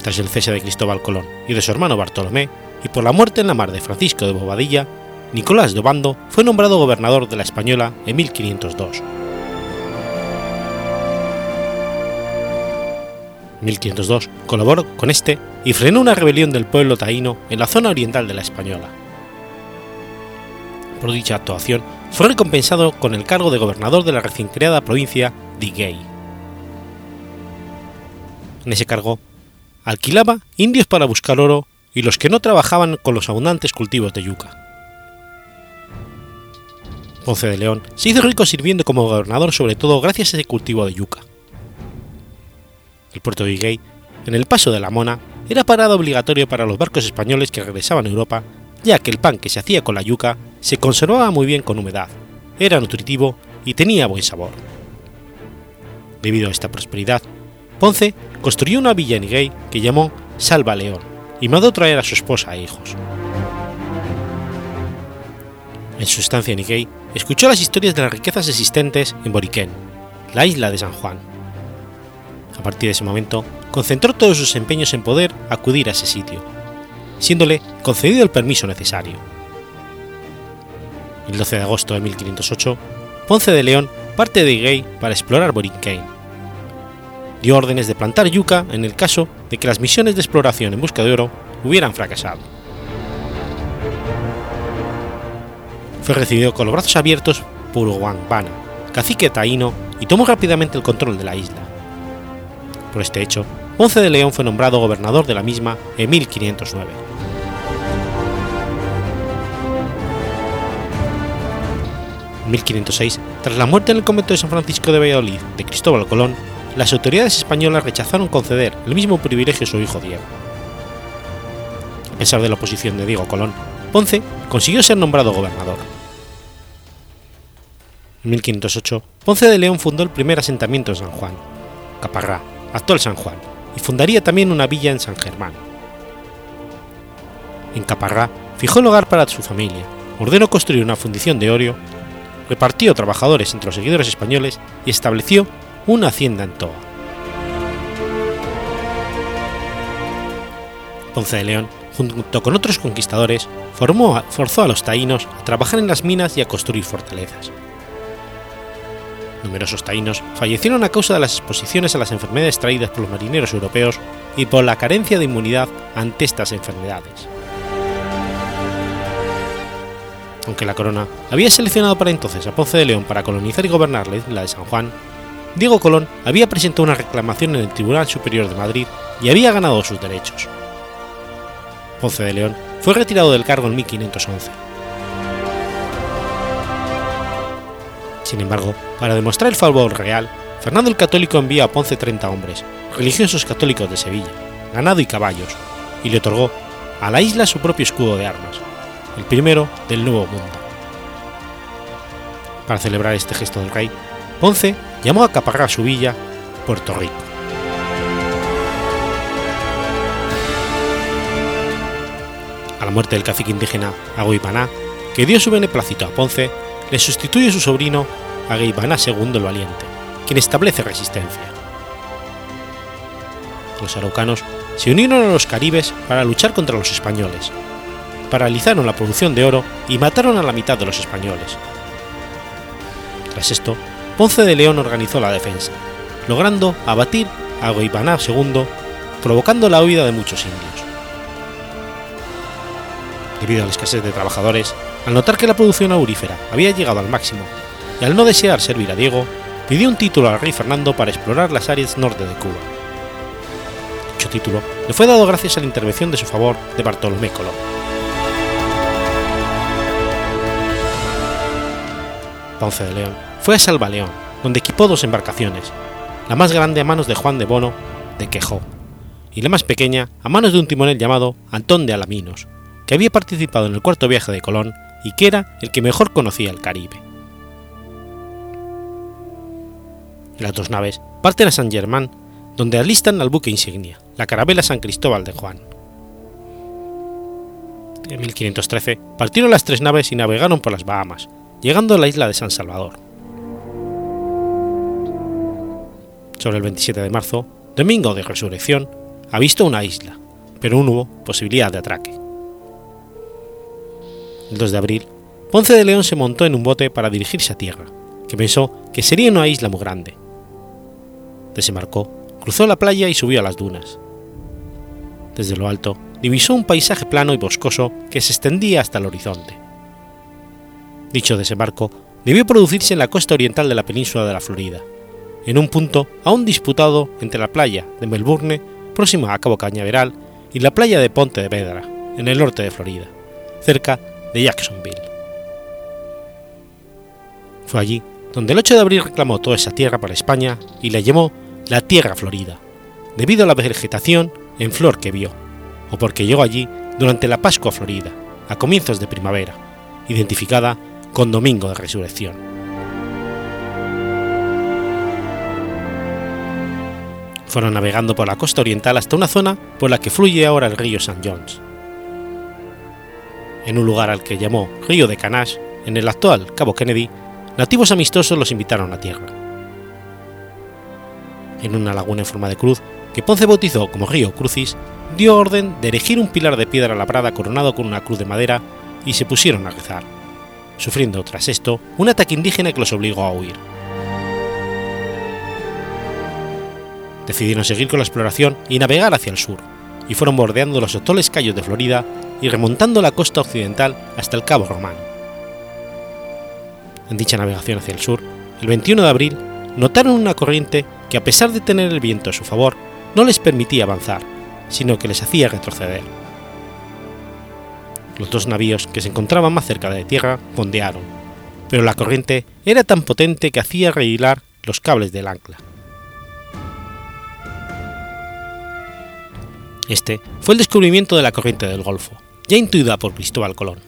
Tras el cese de Cristóbal Colón y de su hermano Bartolomé, y por la muerte en la mar de Francisco de Bobadilla, Nicolás de Obando fue nombrado gobernador de la Española en 1502. 1502 colaboró con este y frenó una rebelión del pueblo taíno en la zona oriental de la Española. Por dicha actuación fue recompensado con el cargo de gobernador de la recién creada provincia de Iguey. En ese cargo, alquilaba indios para buscar oro y los que no trabajaban con los abundantes cultivos de yuca. Ponce de León se hizo rico sirviendo como gobernador sobre todo gracias a ese cultivo de yuca. El puerto de Iguey, en el paso de la Mona, era parada obligatorio para los barcos españoles que regresaban a Europa, ya que el pan que se hacía con la yuca se conservaba muy bien con humedad, era nutritivo y tenía buen sabor. Debido a esta prosperidad, Ponce construyó una villa en Higuey que llamó Salva León y mandó traer a su esposa e hijos. En su estancia en Higuey, escuchó las historias de las riquezas existentes en Boriquén, la isla de San Juan. A partir de ese momento, concentró todos sus empeños en poder acudir a ese sitio, siéndole concedido el permiso necesario el 12 de agosto de 1508, Ponce de León parte de Higuey para explorar Borinquen. Dio órdenes de plantar yuca en el caso de que las misiones de exploración en busca de oro hubieran fracasado. Fue recibido con los brazos abiertos por Bana, cacique taíno, y tomó rápidamente el control de la isla. Por este hecho, Ponce de León fue nombrado gobernador de la misma en 1509. En 1506, tras la muerte en el convento de San Francisco de Valladolid de Cristóbal Colón, las autoridades españolas rechazaron conceder el mismo privilegio a su hijo Diego. A pesar de la oposición de Diego Colón, Ponce consiguió ser nombrado gobernador. En 1508, Ponce de León fundó el primer asentamiento en San Juan, Caparrá, actual San Juan, y fundaría también una villa en San Germán. En Caparrá fijó el hogar para su familia, ordenó construir una fundición de oro repartió trabajadores entre los seguidores españoles y estableció una hacienda en Toa. Ponce de León, junto con otros conquistadores, forzó a los taínos a trabajar en las minas y a construir fortalezas. Numerosos taínos fallecieron a causa de las exposiciones a las enfermedades traídas por los marineros europeos y por la carencia de inmunidad ante estas enfermedades aunque la corona había seleccionado para entonces a Ponce de León para colonizar y gobernar la isla de San Juan, Diego Colón había presentado una reclamación en el Tribunal Superior de Madrid y había ganado sus derechos. Ponce de León fue retirado del cargo en 1511. Sin embargo, para demostrar el favor real, Fernando el Católico envió a Ponce 30 hombres, religiosos católicos de Sevilla, ganado y caballos, y le otorgó a la isla su propio escudo de armas, el primero del Nuevo Mundo. Para celebrar este gesto del rey, Ponce llamó a Caparrá su villa Puerto Rico. A la muerte del cacique indígena Agoipaná, que dio su beneplácito a Ponce, le sustituye su sobrino Ageibaná II el Valiente, quien establece resistencia. Los araucanos se unieron a los caribes para luchar contra los españoles, paralizaron la producción de oro y mataron a la mitad de los españoles. Tras esto, Ponce de León organizó la defensa, logrando abatir a Goibaná II, provocando la huida de muchos indios. Debido a la escasez de trabajadores, al notar que la producción aurífera había llegado al máximo y al no desear servir a Diego, pidió un título al rey Fernando para explorar las áreas norte de Cuba. Dicho título le fue dado gracias a la intervención de su favor de Bartolomé Colón. Ponce de León fue a Salvaleón, donde equipó dos embarcaciones, la más grande a manos de Juan de Bono de Quejó, y la más pequeña a manos de un timonel llamado Antón de Alaminos, que había participado en el cuarto viaje de Colón y que era el que mejor conocía el Caribe. Las dos naves parten a San Germán, donde alistan al buque insignia, la carabela San Cristóbal de Juan. En 1513 partieron las tres naves y navegaron por las Bahamas, llegando a la isla de San Salvador. Sobre el 27 de marzo, domingo de resurrección, ha visto una isla, pero no hubo posibilidad de atraque. El 2 de abril, Ponce de León se montó en un bote para dirigirse a tierra, que pensó que sería una isla muy grande. Desembarcó, cruzó la playa y subió a las dunas. Desde lo alto, divisó un paisaje plano y boscoso que se extendía hasta el horizonte. Dicho desembarco debió producirse en la costa oriental de la península de la Florida, en un punto aún disputado entre la playa de Melbourne, próxima a Cabo Cañaveral, y la playa de Ponte de Vedra, en el norte de Florida, cerca de Jacksonville. Fue allí donde el 8 de abril reclamó toda esa tierra para España y la llamó la Tierra Florida, debido a la vegetación en flor que vio, o porque llegó allí durante la Pascua Florida, a comienzos de primavera, identificada con Domingo de Resurrección. Fueron navegando por la costa oriental hasta una zona por la que fluye ahora el río St. John's. En un lugar al que llamó Río de Canash, en el actual Cabo Kennedy, nativos amistosos los invitaron a tierra. En una laguna en forma de cruz, que Ponce bautizó como Río Crucis, dio orden de erigir un pilar de piedra labrada coronado con una cruz de madera y se pusieron a rezar, sufriendo tras esto un ataque indígena que los obligó a huir. Decidieron seguir con la exploración y navegar hacia el sur, y fueron bordeando los atolles Cayos de Florida y remontando la costa occidental hasta el Cabo Romano. En dicha navegación hacia el sur, el 21 de abril, notaron una corriente que a pesar de tener el viento a su favor, no les permitía avanzar, sino que les hacía retroceder. Los dos navíos que se encontraban más cerca de tierra fondearon, pero la corriente era tan potente que hacía rehilar los cables del ancla. Este fue el descubrimiento de la corriente del Golfo, ya intuida por Cristóbal Colón.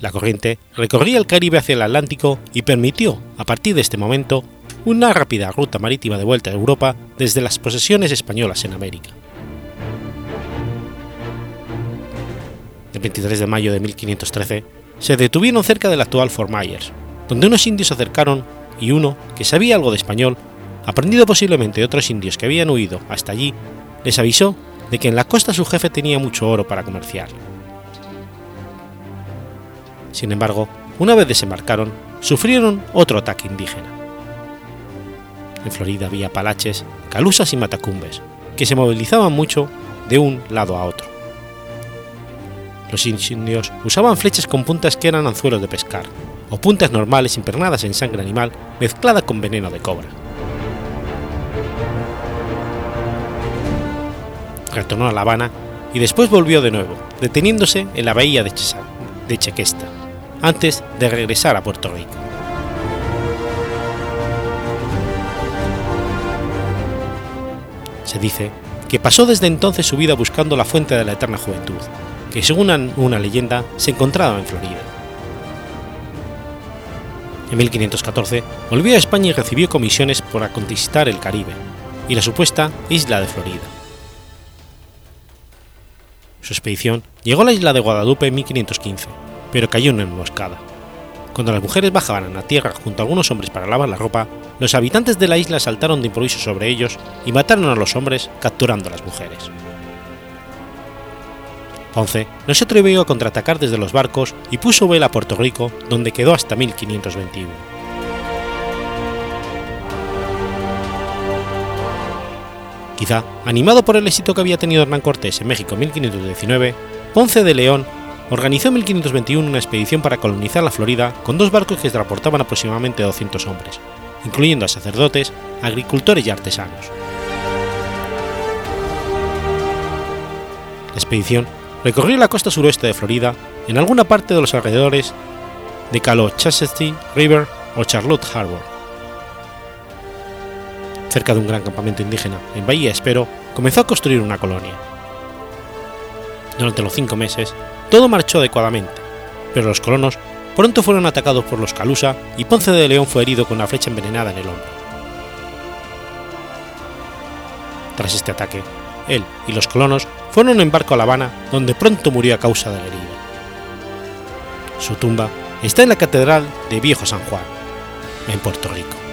La corriente recorría el Caribe hacia el Atlántico y permitió, a partir de este momento, una rápida ruta marítima de vuelta a Europa desde las posesiones españolas en América. El 23 de mayo de 1513 se detuvieron cerca del actual Fort Myers, donde unos indios se acercaron y uno, que sabía algo de español, aprendido posiblemente de otros indios que habían huido hasta allí, les avisó de que en la costa su jefe tenía mucho oro para comerciar. Sin embargo, una vez desembarcaron, sufrieron otro ataque indígena. En Florida había palaches, calusas y matacumbes, que se movilizaban mucho de un lado a otro. Los indios usaban flechas con puntas que eran anzuelos de pescar, o puntas normales impregnadas en sangre animal mezclada con veneno de cobra. retornó a La Habana y después volvió de nuevo, deteniéndose en la bahía de, de Chequesta, antes de regresar a Puerto Rico. Se dice que pasó desde entonces su vida buscando la fuente de la eterna juventud, que según una, leyenda se encontraba en Florida. En 1514 volvió a España y recibió comisiones por conquistar el Caribe y la supuesta isla de Florida. Su expedición llegó a la isla de Guadalupe en 1515, pero cayó en una emboscada. Cuando las mujeres bajaban a la tierra junto a algunos hombres para lavar la ropa, los habitantes de la isla saltaron de improviso sobre ellos y mataron a los hombres capturando a las mujeres. Ponce no se atrevió a contraatacar desde los barcos y puso vela a Puerto Rico, donde quedó hasta 1521. Quizá, animado por el éxito que había tenido Hernán Cortés en México en 1519, Ponce de León organizó en 1521 una expedición para colonizar la Florida con dos barcos que transportaban aproximadamente 200 hombres, incluyendo a sacerdotes, agricultores y artesanos. La expedición recorrió la costa suroeste de Florida en alguna parte de los alrededores de Caloosahatchee River o Charlotte Harbor. Cerca de un gran campamento indígena en Bahía Espero, comenzó a construir una colonia. Durante los cinco meses, todo marchó adecuadamente, pero los colonos pronto fueron atacados por los Calusa y Ponce de León fue herido con una flecha envenenada en el hombro. Tras este ataque, él y los colonos fueron en barco a La Habana, donde pronto murió a causa de la herida. Su tumba está en la Catedral de Viejo San Juan, en Puerto Rico.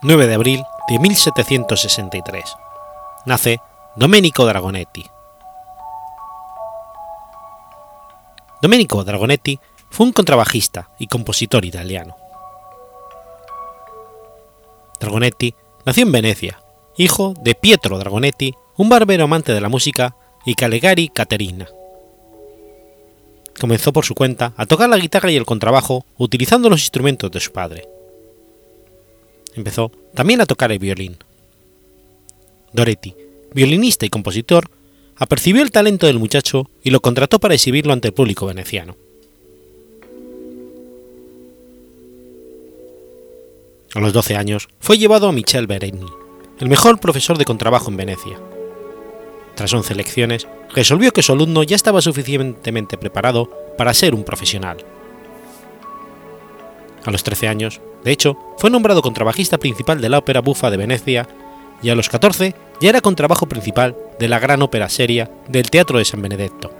9 de abril de 1763. Nace Domenico Dragonetti. Domenico Dragonetti fue un contrabajista y compositor italiano. Dragonetti nació en Venecia, hijo de Pietro Dragonetti, un barbero amante de la música, y Calegari Caterina. Comenzó por su cuenta a tocar la guitarra y el contrabajo utilizando los instrumentos de su padre empezó también a tocar el violín. Doretti, violinista y compositor, apercibió el talento del muchacho y lo contrató para exhibirlo ante el público veneciano. A los 12 años fue llevado a Michel Bereni, el mejor profesor de contrabajo en Venecia. Tras 11 lecciones, resolvió que su alumno ya estaba suficientemente preparado para ser un profesional. A los 13 años, de hecho, fue nombrado contrabajista principal de la Ópera Bufa de Venecia y a los 14 ya era contrabajo principal de la gran ópera seria del Teatro de San Benedetto.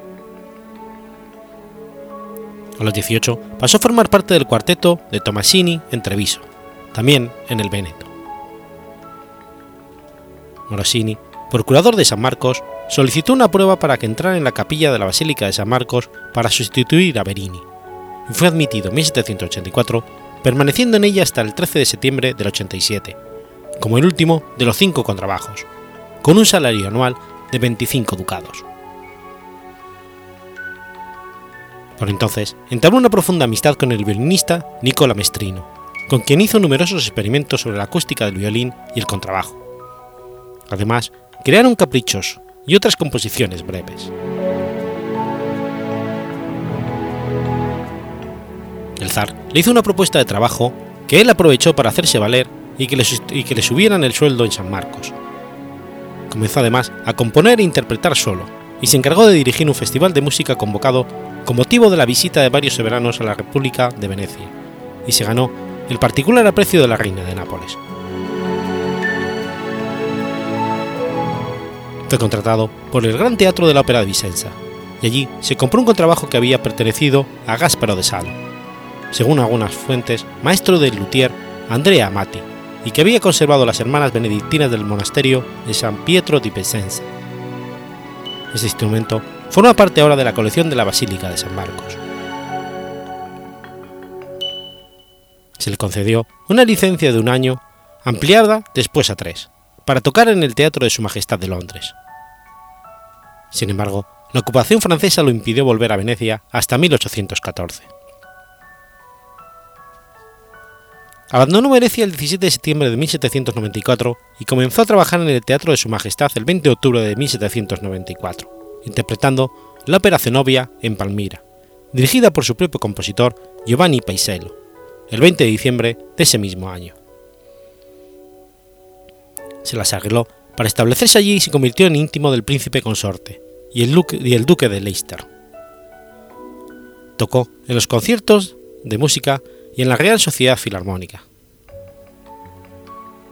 A los 18 pasó a formar parte del cuarteto de Tomasini en Treviso, también en el Veneto. Morosini, procurador de San Marcos, solicitó una prueba para que entrara en la capilla de la Basílica de San Marcos para sustituir a Berini, y fue admitido en 1784 permaneciendo en ella hasta el 13 de septiembre del 87, como el último de los cinco contrabajos, con un salario anual de 25 ducados. Por entonces, entabló una profunda amistad con el violinista Nicola Mestrino, con quien hizo numerosos experimentos sobre la acústica del violín y el contrabajo. Además, crearon caprichos y otras composiciones breves. El zar le hizo una propuesta de trabajo que él aprovechó para hacerse valer y que, le, subieran el sueldo en San Marcos. Comenzó además a componer e interpretar solo, y se encargó de dirigir un festival de música convocado con motivo de la visita de varios soberanos a la República de Venecia, y se ganó el particular aprecio de la reina de Nápoles. Fue contratado por el Gran Teatro de la Ópera de Vicenza, y allí se compró un contrabajo que había pertenecido a Gasparo de Salo, según algunas fuentes, maestro del luthier Andrea Amati, y que había conservado las hermanas benedictinas del monasterio de San Pietro di Pesenza. Este instrumento forma parte ahora de la colección de la Basílica de San Marcos. Se le concedió una licencia de un año, ampliada después a tres, para tocar en el Teatro de Su Majestad de Londres. Sin embargo, la ocupación francesa lo impidió volver a Venecia hasta 1814. Abandonó Venecia el 17 de septiembre de 1794 y comenzó a trabajar en el Teatro de Su Majestad el 20 de octubre de 1794, interpretando la ópera Zenobia en Palmira, dirigida por su propio compositor Giovanni Paisiello, el 20 de diciembre de ese mismo año. Se las arregló para establecerse allí y se convirtió en íntimo del príncipe consorte y el, duque, y el duque de Leicester. Tocó en los conciertos de música y en la Real Sociedad Filarmónica.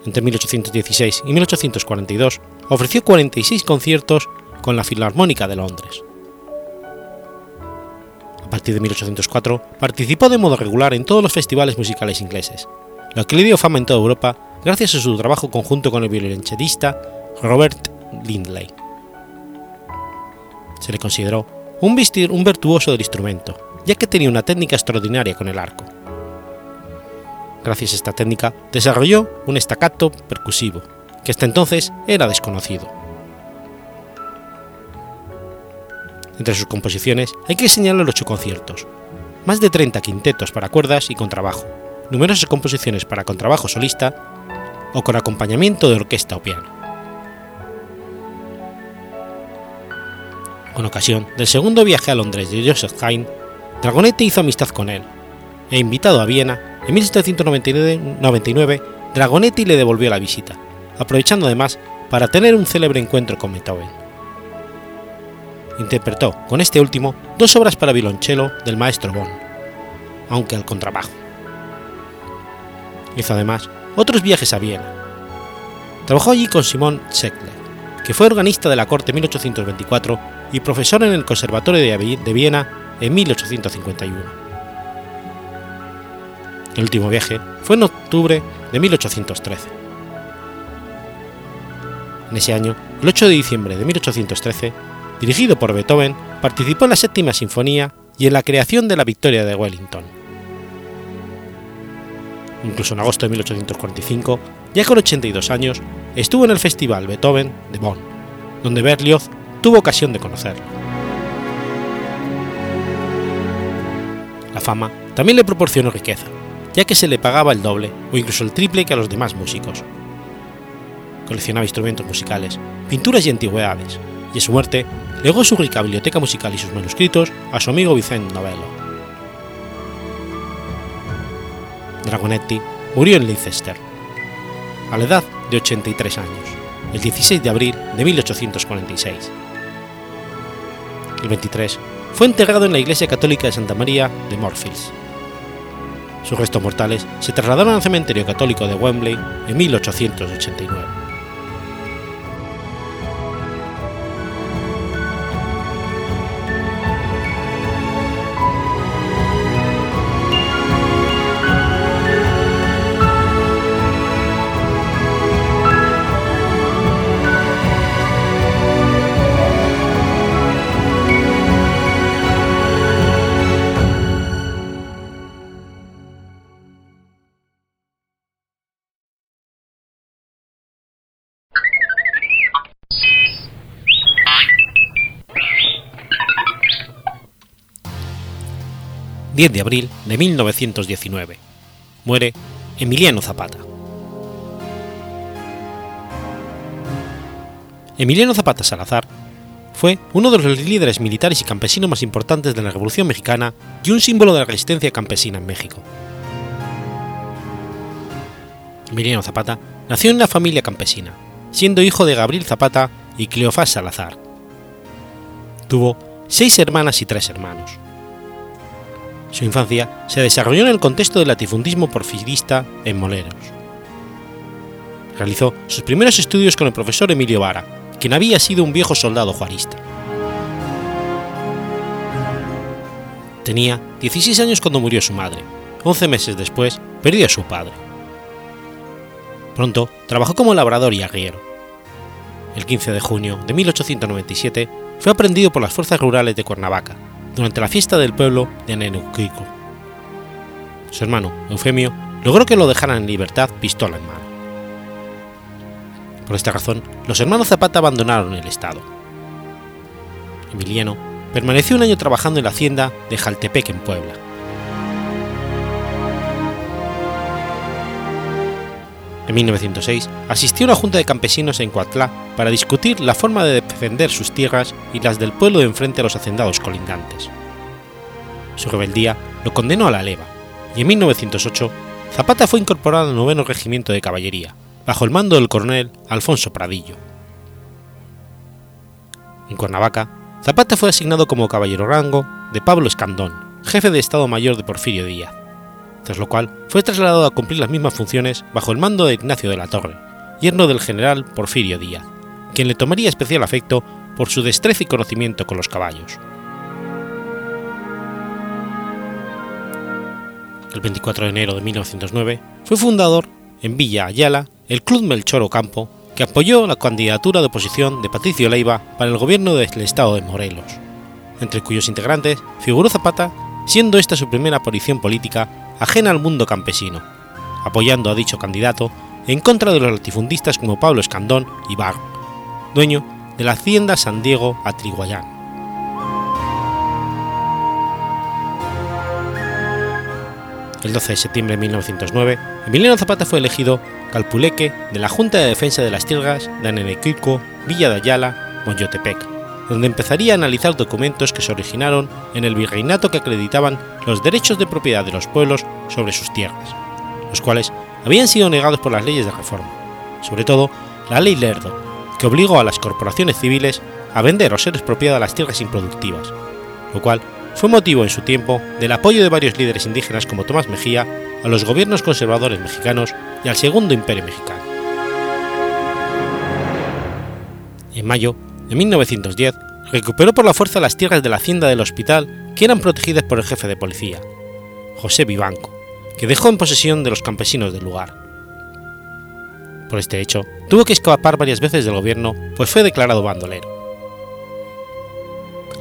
Entre 1816 y 1842 ofreció 46 conciertos con la Filarmónica de Londres. A partir de 1804 participó de modo regular en todos los festivales musicales ingleses, lo que le dio fama en toda Europa gracias a su trabajo conjunto con el violonchelista Robert Lindley. Se le consideró un, virtuoso del instrumento, ya que tenía una técnica extraordinaria con el arco. Gracias a esta técnica, desarrolló un staccato percusivo, que hasta entonces era desconocido. Entre sus composiciones hay que señalar ocho conciertos, más de 30 quintetos para cuerdas y contrabajo, numerosas composiciones para contrabajo solista o con acompañamiento de orquesta o piano. Con ocasión del segundo viaje a Londres de Joseph Haydn, Dragonetti hizo amistad con él, e invitado a Viena, en 1799, Dragonetti le devolvió la visita, aprovechando además para tener un célebre encuentro con Beethoven. Interpretó con este último dos obras para violonchelo del maestro Bonn, aunque al contrabajo. Hizo además otros viajes a Viena. Trabajó allí con Simón Scheckler, que fue organista de la corte en 1824 y profesor en el Conservatorio de Viena en 1851 el último viaje fue en octubre de 1813. En ese año, el 8 de diciembre de 1813, dirigido por Beethoven, participó en la séptima sinfonía y en la creación de la Victoria de Wellington. Incluso en agosto de 1845, ya con 82 años, estuvo en el Festival Beethoven de Bonn, donde Berlioz tuvo ocasión de conocerlo. La fama también le proporcionó riqueza, ya que se le pagaba el doble o incluso el triple que a los demás músicos. Coleccionaba instrumentos musicales, pinturas y antigüedades, y a su muerte legó su rica biblioteca musical y sus manuscritos a su amigo Vicente Novello. Dragonetti murió en Leicester, a la edad de 83 años, el 16 de abril de 1846. El 23 fue enterrado en la iglesia católica de Santa María de Moorfields, sus restos mortales se trasladaron al cementerio católico de Wembley en 1889. 10 de abril de 1919. Muere Emiliano Zapata. Emiliano Zapata Salazar fue uno de los líderes militares y campesinos más importantes de la Revolución Mexicana y un símbolo de la resistencia campesina en México. Emiliano Zapata nació en una familia campesina, siendo hijo de Gabriel Zapata y Cleofás Salazar. Tuvo seis hermanas y tres hermanos. Su infancia se desarrolló en el contexto del latifundismo porfirista en Moleros. Realizó sus primeros estudios con el profesor Emilio Vara, quien había sido un viejo soldado juarista. Tenía 16 años cuando murió su madre. 11 meses después, perdió a su padre. Pronto trabajó como labrador y arriero. El 15 de junio de 1897 fue aprendido por las fuerzas rurales de Cuernavaca durante la fiesta del pueblo de Aneneuquico. Su hermano, Eufemio, logró que lo dejaran en libertad pistola en mano. Por esta razón, los hermanos Zapata abandonaron el estado. Emiliano permaneció un año trabajando en la hacienda de Jaltepec en Puebla. En 1906 asistió a una junta de campesinos en Coatlá para discutir la forma de defender sus tierras y las del pueblo de enfrente a los hacendados colindantes. Su rebeldía lo condenó a la leva, y en 1908 Zapata fue incorporado al noveno regimiento de caballería, bajo el mando del coronel Alfonso Pradillo. En Cuernavaca, Zapata fue asignado como caballero rango de Pablo Escandón, jefe de Estado Mayor de Porfirio Díaz, lo cual fue trasladado a cumplir las mismas funciones bajo el mando de Ignacio de la Torre, yerno del general Porfirio Díaz, quien le tomaría especial afecto por su destreza y conocimiento con los caballos. El 24 de enero de 1909 fue fundador, en Villa Ayala, el Club Melchor Ocampo, que apoyó la candidatura de oposición de Patricio Leiva para el gobierno del estado de Morelos, entre cuyos integrantes figuró Zapata, siendo esta su primera aparición política ajena al mundo campesino, apoyando a dicho candidato en contra de los latifundistas como Pablo Escandón y Bar, dueño de la hacienda San Diego Atriguayán. El 12 de septiembre de 1909, Emiliano Zapata fue elegido calpuleque de la Junta de Defensa de las Tierras de Villa de Ayala, Moyotepec, donde empezaría a analizar documentos que se originaron en el virreinato que acreditaban los derechos de propiedad de los pueblos sobre sus tierras, los cuales habían sido negados por las leyes de reforma, sobre todo la ley Lerdo, que obligó a las corporaciones civiles a vender o ser expropiadas las tierras improductivas, lo cual fue motivo en su tiempo del apoyo de varios líderes indígenas como Tomás Mejía a los gobiernos conservadores mexicanos y al Segundo Imperio Mexicano. En mayo de 1910 recuperó por la fuerza las tierras de la hacienda del hospital que eran protegidas por el jefe de policía, José Vivanco, que dejó en posesión de los campesinos del lugar. Por este hecho, tuvo que escapar varias veces del gobierno, pues fue declarado bandolero.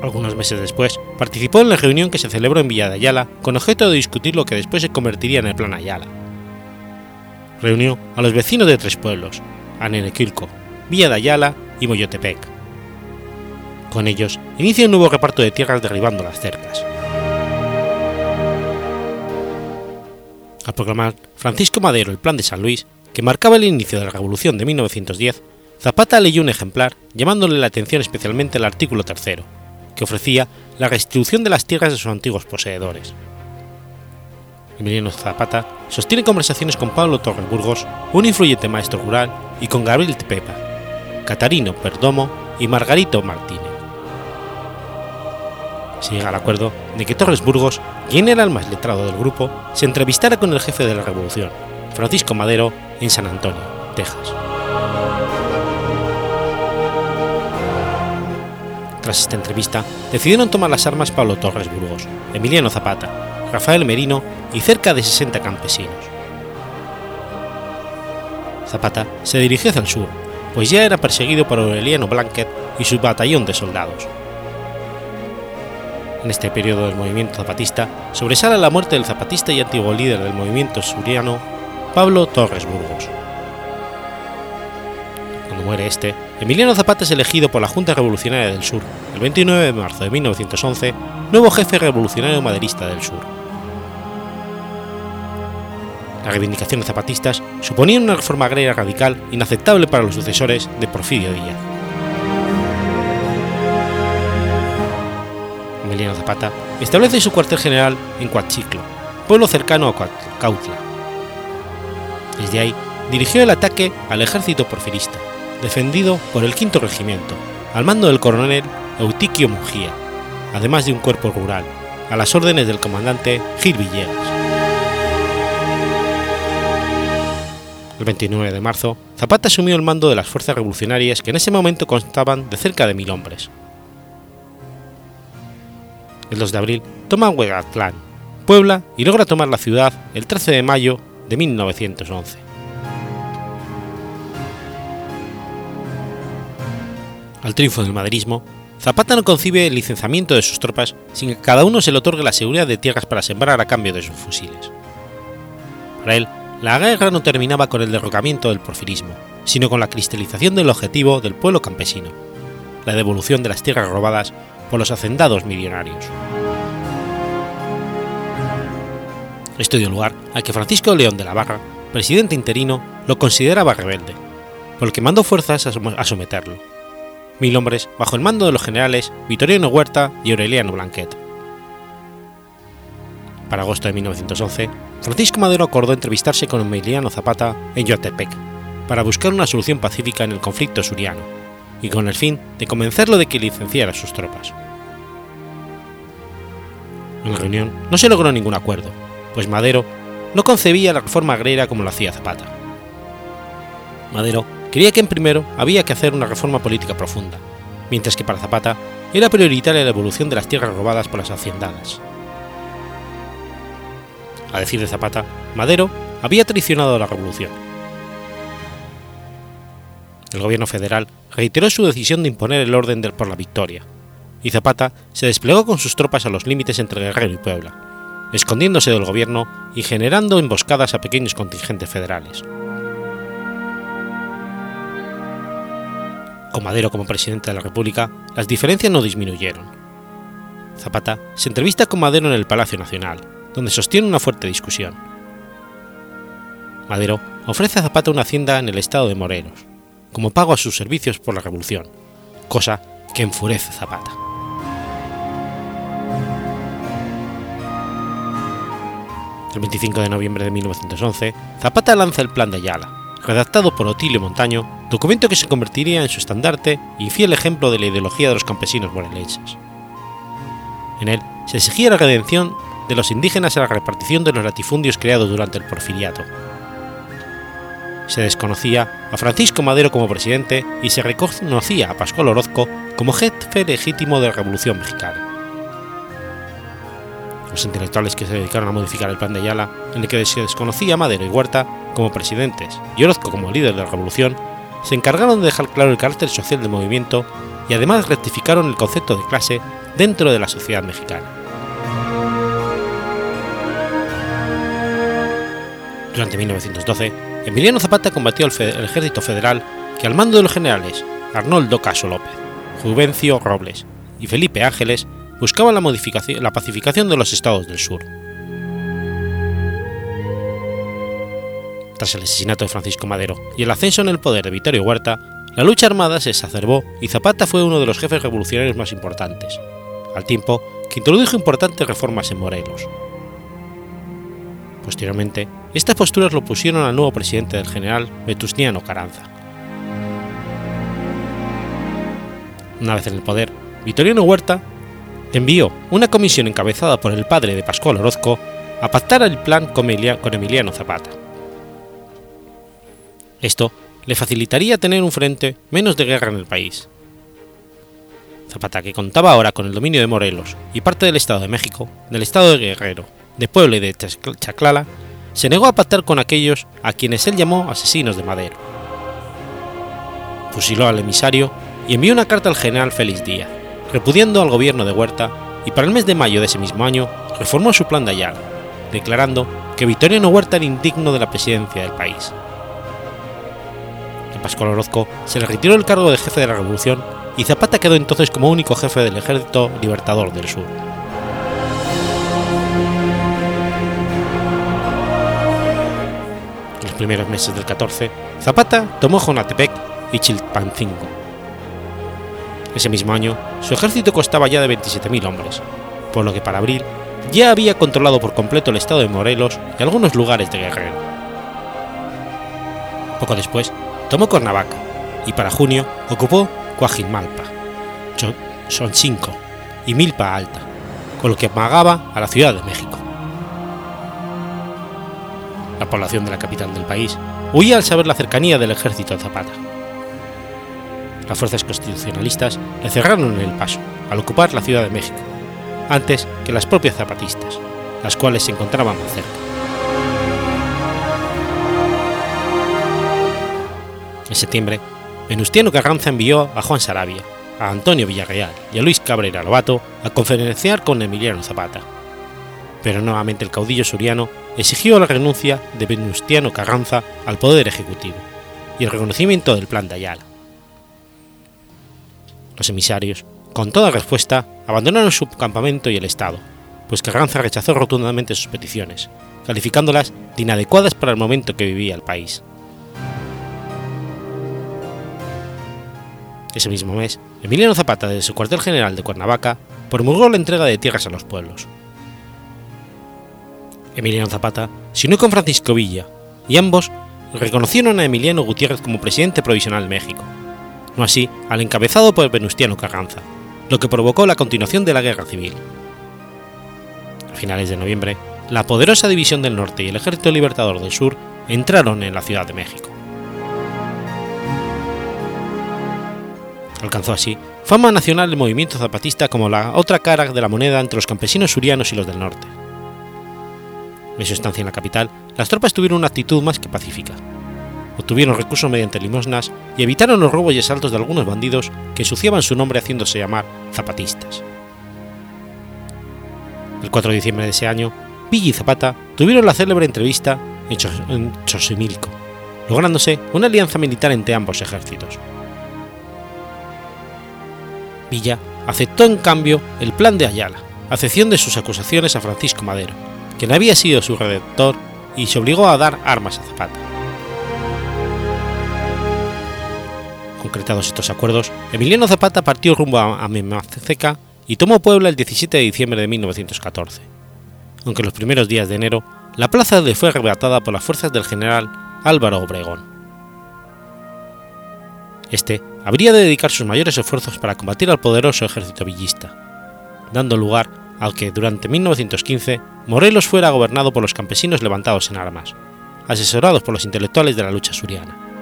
Algunos meses después, participó en la reunión que se celebró en Villa de Ayala con objeto de discutir lo que después se convertiría en el Plan Ayala. Reunió a los vecinos de tres pueblos, Anenequilco, Villa de Ayala y Moyotepec. Con ellos, inicia un nuevo reparto de tierras derribando las cercas. Al proclamar Francisco Madero el Plan de San Luis, que marcaba el inicio de la Revolución de 1910, Zapata leyó un ejemplar llamándole la atención especialmente el artículo tercero, que ofrecía la restitución de las tierras de sus antiguos poseedores. Emiliano Zapata sostiene conversaciones con Pablo Torres Burgos, un influyente maestro rural, y con Gabriel Tepepa, Catarino Perdomo y Margarito Martínez. Se llega al acuerdo de que Torres Burgos, quien era el más letrado del grupo, se entrevistara con el jefe de la revolución, Francisco Madero, en San Antonio, Texas. Tras esta entrevista, decidieron tomar las armas Pablo Torres Burgos, Emiliano Zapata, Rafael Merino y cerca de 60 campesinos. Zapata se dirigió hacia el sur, pues ya era perseguido por Aureliano Blanquet y su batallón de soldados. En este periodo del movimiento zapatista sobresale la muerte del zapatista y antiguo líder del movimiento suriano, Pablo Torres Burgos. Cuando muere este, Emiliano Zapata es elegido por la Junta Revolucionaria del Sur, el 29 de marzo de 1911, nuevo jefe revolucionario maderista del Sur. Las reivindicaciones zapatistas suponían una reforma agraria radical inaceptable para los sucesores de Porfirio Díaz. Emiliano Zapata establece su cuartel general en Coatchiclo, pueblo cercano a Cautla. Desde ahí dirigió el ataque al ejército porfirista, defendido por el quinto regimiento, al mando del coronel Eutiquio Mujía, además de un cuerpo rural, a las órdenes del comandante Gil Villegas. El 29 de marzo, Zapata asumió el mando de las fuerzas revolucionarias que en ese momento constaban de cerca de mil hombres. El 2 de abril toma Huegatlán, Puebla y logra tomar la ciudad el 13 de mayo de 1911. Al triunfo del maderismo, Zapata no concibe el licenciamiento de sus tropas sin que cada uno se le otorgue la seguridad de tierras para sembrar a cambio de sus fusiles. Para él, la guerra no terminaba con el derrocamiento del porfirismo, sino con la cristalización del objetivo del pueblo campesino, la devolución de las tierras robadas los hacendados millonarios. Esto dio lugar a que Francisco León de la Barra, presidente interino, lo consideraba rebelde, por lo que mandó fuerzas a someterlo. Mil hombres bajo el mando de los generales Vitoriano Huerta y Aureliano Blanquet. Para agosto de 1911, Francisco Madero acordó entrevistarse con Emiliano Zapata en Yoatepec para buscar una solución pacífica en el conflicto suriano y con el fin de convencerlo de que licenciara sus tropas. En la reunión no se logró ningún acuerdo, pues Madero no concebía la reforma agraria como lo hacía Zapata. Madero quería que en primero había que hacer una reforma política profunda, mientras que para Zapata era prioritaria la evolución de las tierras robadas por las haciendadas. A decir de Zapata, Madero había traicionado a la revolución. El gobierno federal reiteró su decisión de imponer el orden del por la victoria, y Zapata se desplegó con sus tropas a los límites entre Guerrero y Puebla, escondiéndose del gobierno y generando emboscadas a pequeños contingentes federales. Con Madero como presidente de la República, las diferencias no disminuyeron. Zapata se entrevista con Madero en el Palacio Nacional, donde sostiene una fuerte discusión. Madero ofrece a Zapata una hacienda en el estado de Morelos, como pago a sus servicios por la revolución, cosa que enfurece Zapata. El 25 de noviembre de 1911, Zapata lanza el Plan de Ayala, redactado por Otilio Montaño, documento que se convertiría en su estandarte y fiel ejemplo de la ideología de los campesinos morelenses. En él se exigía la redención de los indígenas en la repartición de los latifundios creados durante el porfiriato. Se desconocía a Francisco Madero como presidente y se reconocía a Pascual Orozco como jefe legítimo de la Revolución Mexicana. Los intelectuales que se dedicaron a modificar el plan de Ayala, en el que se desconocía Madero y Huerta como presidentes y Orozco como líder de la revolución, se encargaron de dejar claro el carácter social del movimiento y además rectificaron el concepto de clase dentro de la sociedad mexicana. Durante 1912, Emiliano Zapata combatió al ejército federal que al mando de los generales Arnoldo Caso López, Juvencio Robles y Felipe Ángeles buscaba la, pacificación de los estados del sur. Tras el asesinato de Francisco Madero y el ascenso en el poder de Vittorio Huerta, la lucha armada se exacerbó y Zapata fue uno de los jefes revolucionarios más importantes, al tiempo que introdujo importantes reformas en Morelos. Posteriormente, estas posturas lo pusieron al nuevo presidente del general Vetustiano Carranza. Una vez en el poder, Vitoriano Huerta envió una comisión encabezada por el padre de Pascual Orozco a pactar el plan con Emiliano Zapata. Esto le facilitaría tener un frente menos de guerra en el país. Zapata, que contaba ahora con el dominio de Morelos y parte del Estado de México, del Estado de Guerrero de Puebla y de Chaclala, se negó a pactar con aquellos a quienes él llamó asesinos de Madero. Fusiló al emisario y envió una carta al general Félix Díaz, repudiando al gobierno de Huerta y para el mes de mayo de ese mismo año reformó su plan de Ayala, declarando que Victoriano Huerta era indigno de la presidencia del país. A Pascual Orozco se le retiró el cargo de jefe de la revolución y Zapata quedó entonces como único jefe del ejército libertador del sur. primeros meses del 14, Zapata tomó Jonatepec y Chilpancingo. Ese mismo año, su ejército costaba ya de 27.000 hombres, por lo que para abril ya había controlado por completo el estado de Morelos y algunos lugares de Guerrero. Poco después, tomó Cuernavaca y para junio ocupó Coajimalpa, Soncinco y Milpa Alta, con lo que amagaba a la Ciudad de México. La población de la capital del país huía al saber la cercanía del ejército de Zapata. Las fuerzas constitucionalistas le cerraron el paso al ocupar la Ciudad de México, antes que las propias zapatistas, las cuales se encontraban más cerca. En septiembre, Venustiano Carranza envió a Juan Sarabia, a Antonio Villarreal y a Luis Cabrera Lobato a conferenciar con Emiliano Zapata. Pero nuevamente el caudillo suriano exigió la renuncia de Venustiano Carranza al poder ejecutivo y el reconocimiento del plan de Ayala. Los emisarios, con toda respuesta, abandonaron su campamento y el Estado, pues Carranza rechazó rotundamente sus peticiones, calificándolas de inadecuadas para el momento que vivía el país. Ese mismo mes, Emiliano Zapata, desde su cuartel general de Cuernavaca, promulgó la entrega de tierras a los pueblos. Emiliano Zapata se unió con Francisco Villa, y ambos reconocieron a Emiliano Gutiérrez como presidente provisional de México, no así al encabezado por Venustiano Carranza, lo que provocó la continuación de la guerra civil. A finales de noviembre, la poderosa División del Norte y el Ejército Libertador del Sur entraron en la Ciudad de México. Alcanzó así fama nacional el movimiento zapatista como la otra cara de la moneda entre los campesinos surianos y los del norte. En su estancia en la capital, las tropas tuvieron una actitud más que pacífica. Obtuvieron recursos mediante limosnas y evitaron los robos y asaltos de algunos bandidos que ensuciaban su nombre haciéndose llamar zapatistas. El 4 de diciembre de ese año, Villa y Zapata tuvieron la célebre entrevista en Chosimilco, lográndose una alianza militar entre ambos ejércitos. Villa aceptó en cambio el plan de Ayala, a excepción de sus acusaciones a Francisco Madero, quien había sido su redactor y se obligó a dar armas a Zapata. Concretados estos acuerdos, Emiliano Zapata partió rumbo a Memaceca y tomó Puebla el 17 de diciembre de 1914. Aunque en los primeros días de enero, la plaza le fue arrebatada por las fuerzas del general Álvaro Obregón. Este habría de dedicar sus mayores esfuerzos para combatir al poderoso ejército villista, dando lugar al que durante 1915 Morelos fuera gobernado por los campesinos levantados en armas, asesorados por los intelectuales de la lucha suriana.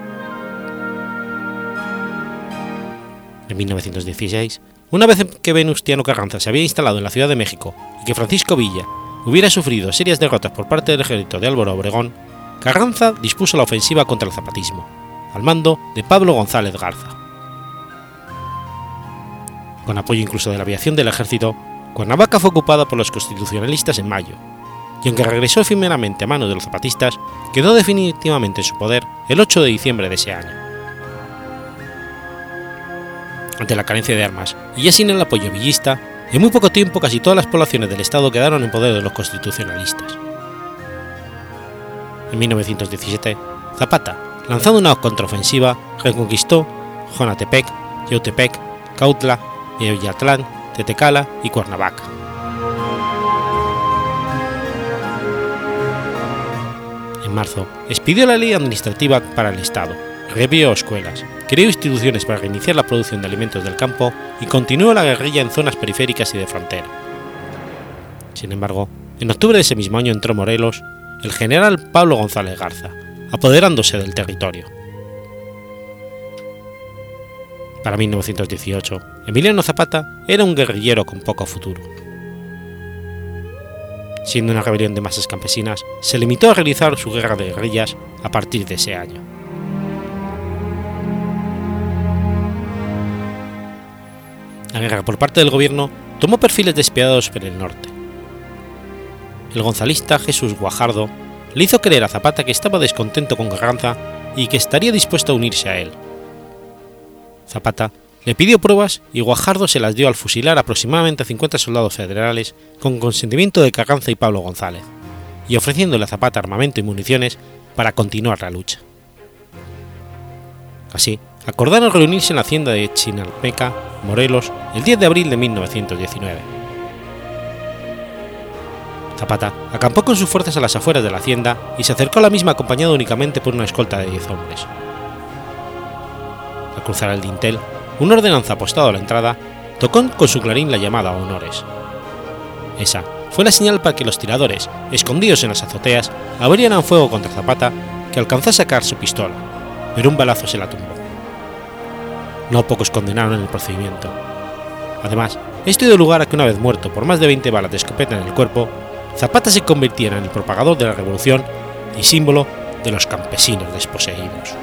En 1916, una vez que Venustiano Carranza se había instalado en la Ciudad de México y que Francisco Villa hubiera sufrido serias derrotas por parte del ejército de Álvaro Obregón, Carranza dispuso la ofensiva contra el zapatismo, al mando de Pablo González Garza. Con apoyo incluso de la aviación del ejército, Cuernavaca fue ocupada por los constitucionalistas en mayo, y aunque regresó efímeramente a manos de los zapatistas, quedó definitivamente en su poder el 8 de diciembre de ese año. Ante la carencia de armas y ya sin el apoyo villista, en muy poco tiempo casi todas las poblaciones del Estado quedaron en poder de los constitucionalistas. En 1917, Zapata, lanzando una contraofensiva, reconquistó Jonatepec, Yautepec, Cautla, Villatlán, Tetecala y Cuernavaca. En marzo, expidió la ley administrativa para el Estado, revió escuelas, creó instituciones para reiniciar la producción de alimentos del campo y continuó la guerrilla en zonas periféricas y de frontera. Sin embargo, en octubre de ese mismo año entró Morelos el general Pablo González Garza, apoderándose del territorio. Para 1918, Emiliano Zapata era un guerrillero con poco futuro. Siendo una rebelión de masas campesinas, se limitó a realizar su guerra de guerrillas a partir de ese año. La guerra por parte del gobierno tomó perfiles despiadados por el norte. El gonzalista Jesús Guajardo le hizo creer a Zapata que estaba descontento con Carranza y que estaría dispuesto a unirse a él. Zapata le pidió pruebas y Guajardo se las dio al fusilar aproximadamente a 50 soldados federales con consentimiento de Carranza y Pablo González, y ofreciéndole a Zapata armamento y municiones para continuar la lucha. Así, acordaron reunirse en la hacienda de Chinalmeca, Morelos, el 10 de abril de 1919. Zapata acampó con sus fuerzas a las afueras de la hacienda y se acercó a la misma acompañado únicamente por una escolta de 10 hombres. Al cruzar el dintel, un ordenanza apostado a la entrada tocó con su clarín la llamada a honores. Esa fue la señal para que los tiradores, escondidos en las azoteas, abrieran fuego contra Zapata, que alcanzó a sacar su pistola, pero un balazo se la tumbó. No pocos condenaron el procedimiento. Además, esto dio lugar a que una vez muerto por más de 20 balas de escopeta en el cuerpo, Zapata se convirtiera en el propagador de la revolución y símbolo de los campesinos desposeídos.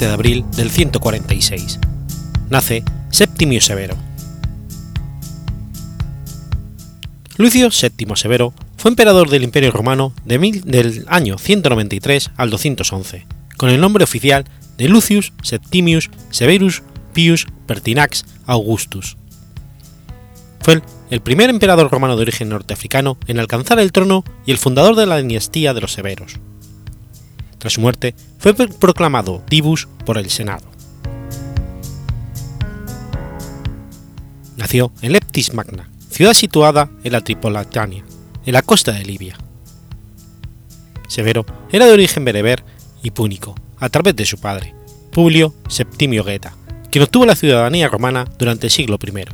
11 de abril del 146. Nace Septimio Severo. Lucio VII Severo fue emperador del Imperio Romano de del año 193 al 211, con el nombre oficial de Lucius Septimius Severus Pius Pertinax Augustus. Fue el primer emperador romano de origen norteafricano en alcanzar el trono y el fundador de la dinastía de los Severos. Tras su muerte, fue proclamado divus por el Senado. Nació en Leptis Magna, ciudad situada en la Tripolitania, en la costa de Libia. Severo era de origen bereber y púnico, a través de su padre, Publio Septimio Geta, quien obtuvo la ciudadanía romana durante el siglo I.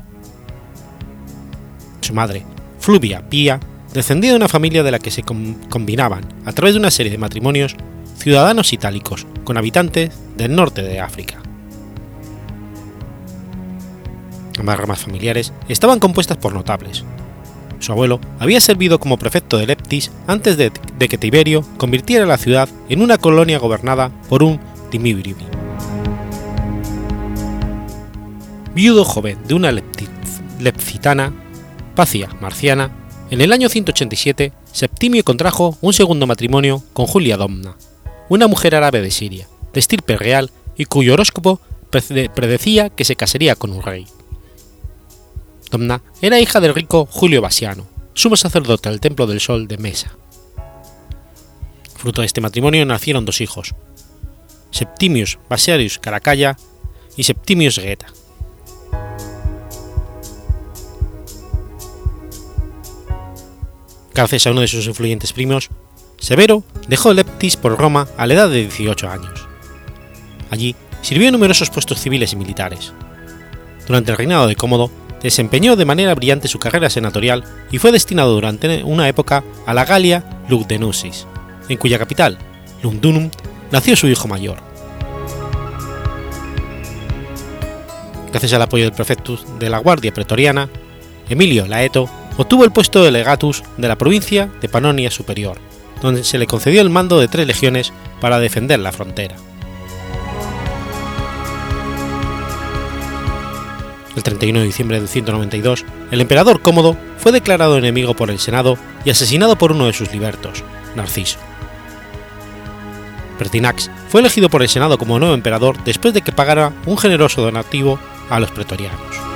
Su madre, Fluvia Pía, descendía de una familia de la que se combinaban, a través de una serie de matrimonios, ciudadanos itálicos con habitantes del norte de África. Ambas ramas familiares estaban compuestas por notables. Su abuelo había servido como prefecto de Leptis antes de, que Tiberio convirtiera la ciudad en una colonia gobernada por un Timibribi. Viudo joven de una lepcitana, Pacia Marciana, en el año 187 Septimio contrajo un segundo matrimonio con Julia Domna, una mujer árabe de Siria, de estirpe real y cuyo horóscopo predecía que se casaría con un rey. Domna era hija del rico Julio Basiano, sumo sacerdote del Templo del Sol de Mesa. Fruto de este matrimonio nacieron dos hijos, Septimius Basiarius Caracalla y Septimius Geta. Gracias a uno de sus influyentes primos, Severo dejó Leptis por Roma a la edad de 18 años. Allí sirvió en numerosos puestos civiles y militares. Durante el reinado de Cómodo, desempeñó de manera brillante su carrera senatorial y fue destinado durante una época a la Galia Lugdenusis, en cuya capital, Lundunum, nació su hijo mayor. Gracias al apoyo del prefectus de la Guardia Pretoriana, Emilio Laeto obtuvo el puesto de legatus de la provincia de Panonia Superior, donde se le concedió el mando de tres legiones para defender la frontera. El 31 de diciembre de 192, el emperador Cómodo fue declarado enemigo por el Senado y asesinado por uno de sus libertos, Narciso. Pertinax fue elegido por el Senado como nuevo emperador después de que pagara un generoso donativo a los pretorianos.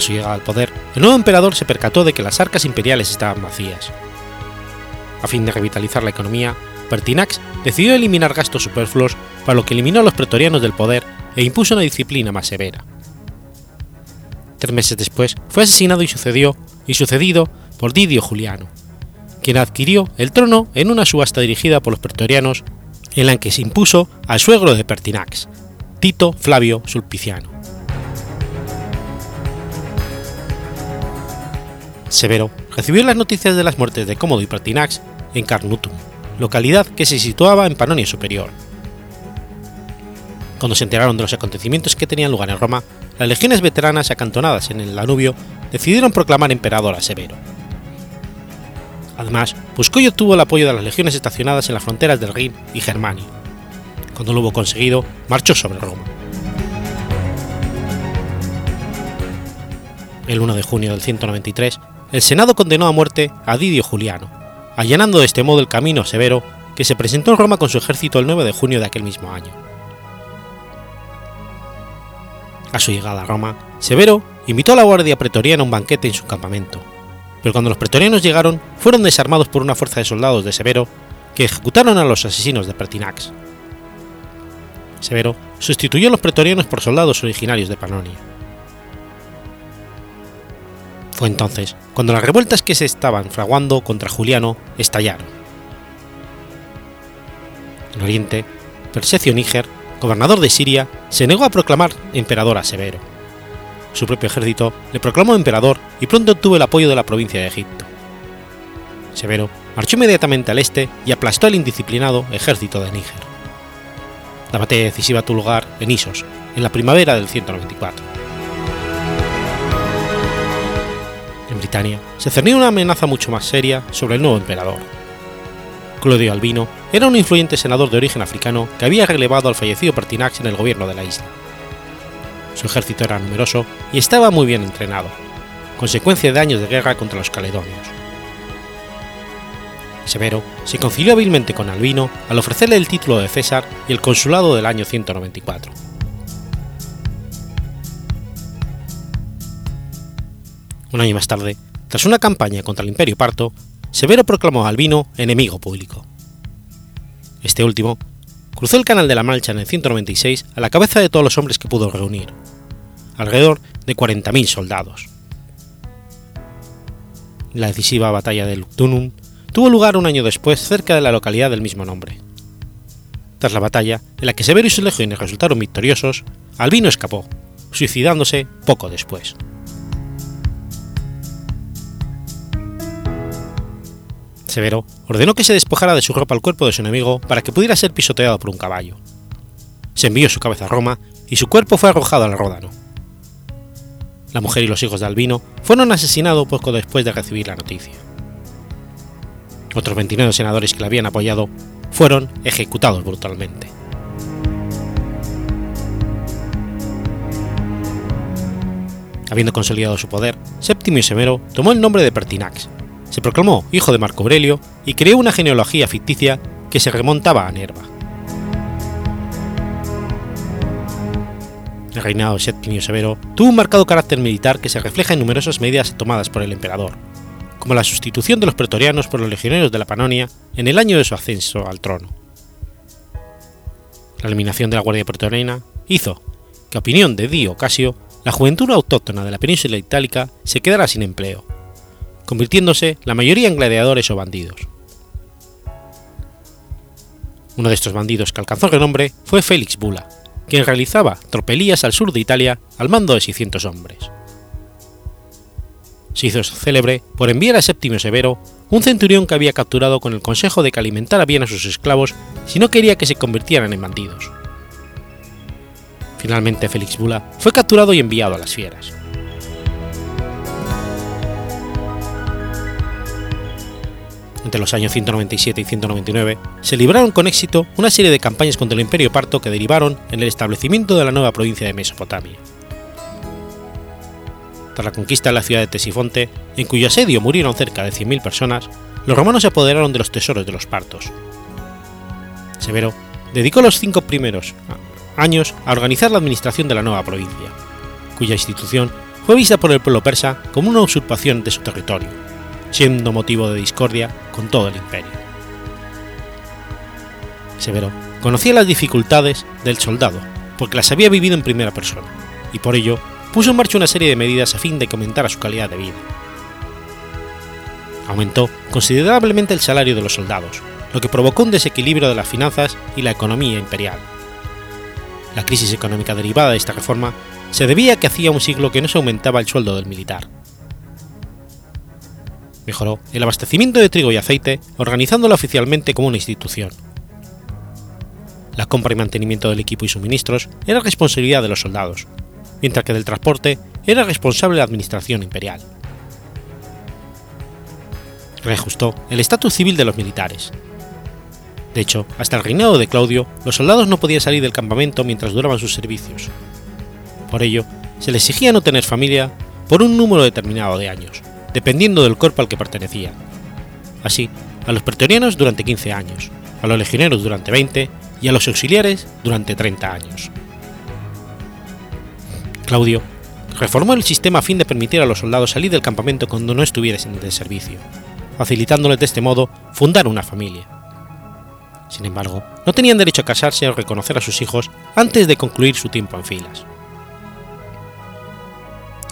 A su llegada al poder, el nuevo emperador se percató de que las arcas imperiales estaban vacías. A fin de revitalizar la economía, Pertinax decidió eliminar gastos superfluos, para lo que eliminó a los pretorianos del poder e impuso una disciplina más severa. Tres meses después fue asesinado y, sucedió, y sucedido por Didio Juliano, quien adquirió el trono en una subasta dirigida por los pretorianos en la que se impuso al suegro de Pertinax, Tito Flavio Sulpiciano. Severo recibió las noticias de las muertes de Cómodo y Pertinax en Carnutum, localidad que se situaba en Panonia Superior. Cuando se enteraron de los acontecimientos que tenían lugar en Roma, las legiones veteranas acantonadas en el Danubio decidieron proclamar emperador a Severo. Además, buscó obtuvo el apoyo de las legiones estacionadas en las fronteras del Rin y Germania. Cuando lo hubo conseguido, marchó sobre Roma. El 1 de junio del 193, el Senado condenó a muerte a Didio Juliano, allanando de este modo el camino severo que se presentó en Roma con su ejército el 9 de junio de aquel mismo año. A su llegada a Roma, Severo invitó a la guardia pretoriana a un banquete en su campamento, pero cuando los pretorianos llegaron fueron desarmados por una fuerza de soldados de Severo que ejecutaron a los asesinos de Pertinax. Severo sustituyó a los pretorianos por soldados originarios de Panonia. Fue entonces cuando las revueltas que se estaban fraguando contra Juliano estallaron. En Oriente, Persecio Níger, gobernador de Siria, se negó a proclamar emperador a Severo. Su propio ejército le proclamó emperador y pronto obtuvo el apoyo de la provincia de Egipto. Severo marchó inmediatamente al este y aplastó al indisciplinado ejército de Níger. La batalla decisiva tuvo lugar en Isos, en la primavera del 194. Britania se cernía una amenaza mucho más seria sobre el nuevo emperador. Claudio Albino era un influyente senador de origen africano que había relevado al fallecido Pertinax en el gobierno de la isla. Su ejército era numeroso y estaba muy bien entrenado, consecuencia de años de guerra contra los caledonios. Severo se concilió hábilmente con Albino al ofrecerle el título de César y el consulado del año 194. Un año más tarde, tras una campaña contra el Imperio Parto, Severo proclamó a Albino enemigo público. Este último cruzó el Canal de la Mancha en el 196 a la cabeza de todos los hombres que pudo reunir, alrededor de 40.000 soldados. La decisiva batalla de Luctunum tuvo lugar un año después cerca de la localidad del mismo nombre. Tras la batalla, en la que Severo y sus legiones resultaron victoriosos, Albino escapó, suicidándose poco después. Severo ordenó que se despojara de su ropa el cuerpo de su enemigo para que pudiera ser pisoteado por un caballo. Se envió su cabeza a Roma y su cuerpo fue arrojado al Ródano. La mujer y los hijos de Albino fueron asesinados poco después de recibir la noticia. Otros 29 senadores que le habían apoyado fueron ejecutados brutalmente. Habiendo consolidado su poder, Séptimo Severo tomó el nombre de Pertinax, se proclamó hijo de Marco Aurelio y creó una genealogía ficticia que se remontaba a Nerva. El reinado de Septimio Severo tuvo un marcado carácter militar que se refleja en numerosas medidas tomadas por el emperador, como la sustitución de los pretorianos por los legionarios de la Panonia en el año de su ascenso al trono. La eliminación de la Guardia Pretoriana hizo que, a opinión de Dio Casio, la juventud autóctona de la península itálica se quedara sin empleo convirtiéndose la mayoría en gladiadores o bandidos. Uno de estos bandidos que alcanzó renombre fue Félix Bula, quien realizaba tropelías al sur de Italia al mando de 600 hombres. Se hizo célebre por enviar a Séptimo Severo un centurión que había capturado con el consejo de que alimentara bien a sus esclavos si no quería que se convirtieran en bandidos. Finalmente Félix Bula fue capturado y enviado a las fieras. Entre los años 197 y 199, se libraron con éxito una serie de campañas contra el Imperio Parto que derivaron en el establecimiento de la nueva provincia de Mesopotamia. Tras la conquista de la ciudad de Tesifonte, en cuyo asedio murieron cerca de 100.000 personas, los romanos se apoderaron de los tesoros de los partos. Severo dedicó los cinco primeros años a organizar la administración de la nueva provincia, cuya institución fue vista por el pueblo persa como una usurpación de su territorio, siendo motivo de discordia con todo el imperio. Severo conocía las dificultades del soldado porque las había vivido en primera persona, y por ello puso en marcha una serie de medidas a fin de que aumentara su calidad de vida. Aumentó considerablemente el salario de los soldados, lo que provocó un desequilibrio de las finanzas y la economía imperial. La crisis económica derivada de esta reforma se debía a que hacía un siglo que no se aumentaba el sueldo del militar Mejoró el abastecimiento de trigo y aceite, organizándola oficialmente como una institución. La compra y mantenimiento del equipo y suministros era responsabilidad de los soldados, mientras que del transporte era responsable la administración imperial. Reajustó el estatus civil de los militares. De hecho, hasta el reinado de Claudio, los soldados no podían salir del campamento mientras duraban sus servicios. Por ello, se les exigía no tener familia por un número determinado de años, dependiendo del cuerpo al que pertenecían. Así, a los pretorianos durante 15 años, a los legioneros durante 20 y a los auxiliares durante 30 años. Claudio reformó el sistema a fin de permitir a los soldados salir del campamento cuando no estuviesen de servicio, facilitándoles de este modo fundar una familia. Sin embargo, no tenían derecho a casarse o reconocer a sus hijos antes de concluir su tiempo en filas.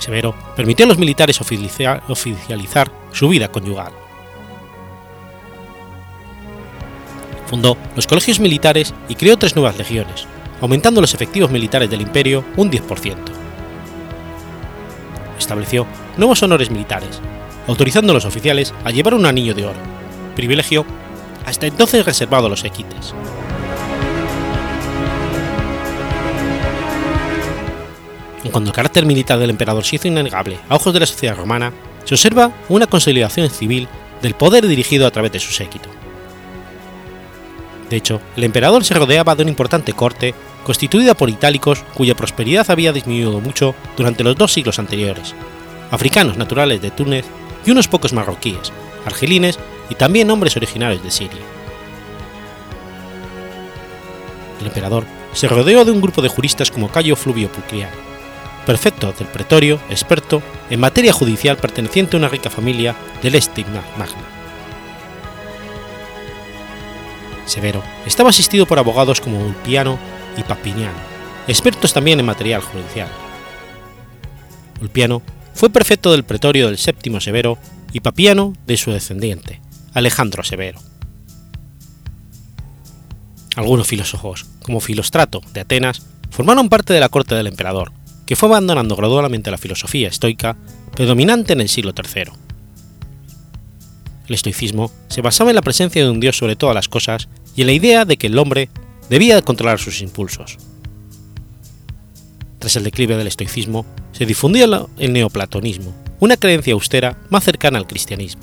Severo permitió a los militares oficializar su vida conyugal. Fundó los colegios militares y creó tres nuevas legiones, aumentando los efectivos militares del imperio un 10%. Estableció nuevos honores militares, autorizando a los oficiales a llevar un anillo de oro, privilegio hasta entonces reservado a los equites. Cuando el carácter militar del emperador se hizo innegable a ojos de la sociedad romana, se observa una consolidación civil del poder dirigido a través de su séquito. De hecho, el emperador se rodeaba de una importante corte constituida por itálicos cuya prosperidad había disminuido mucho durante los dos siglos anteriores, africanos naturales de Túnez y unos pocos marroquíes, argelines y también hombres originarios de Siria. El emperador se rodeó de un grupo de juristas como Cayo Fluvio Pulcriano, prefecto del pretorio, experto en materia judicial perteneciente a una rica familia del Estigma Magna. Severo estaba asistido por abogados como Ulpiano y Papiniano, expertos también en material judicial. Ulpiano fue prefecto del pretorio del séptimo Severo y Papiano de su descendiente, Alejandro Severo. Algunos filósofos, como Filostrato de Atenas, formaron parte de la corte del emperador, que fue abandonando gradualmente la filosofía estoica predominante en el siglo III. El estoicismo se basaba en la presencia de un dios sobre todas las cosas y en la idea de que el hombre debía controlar sus impulsos. Tras el declive del estoicismo, se difundía el neoplatonismo, una creencia austera más cercana al cristianismo.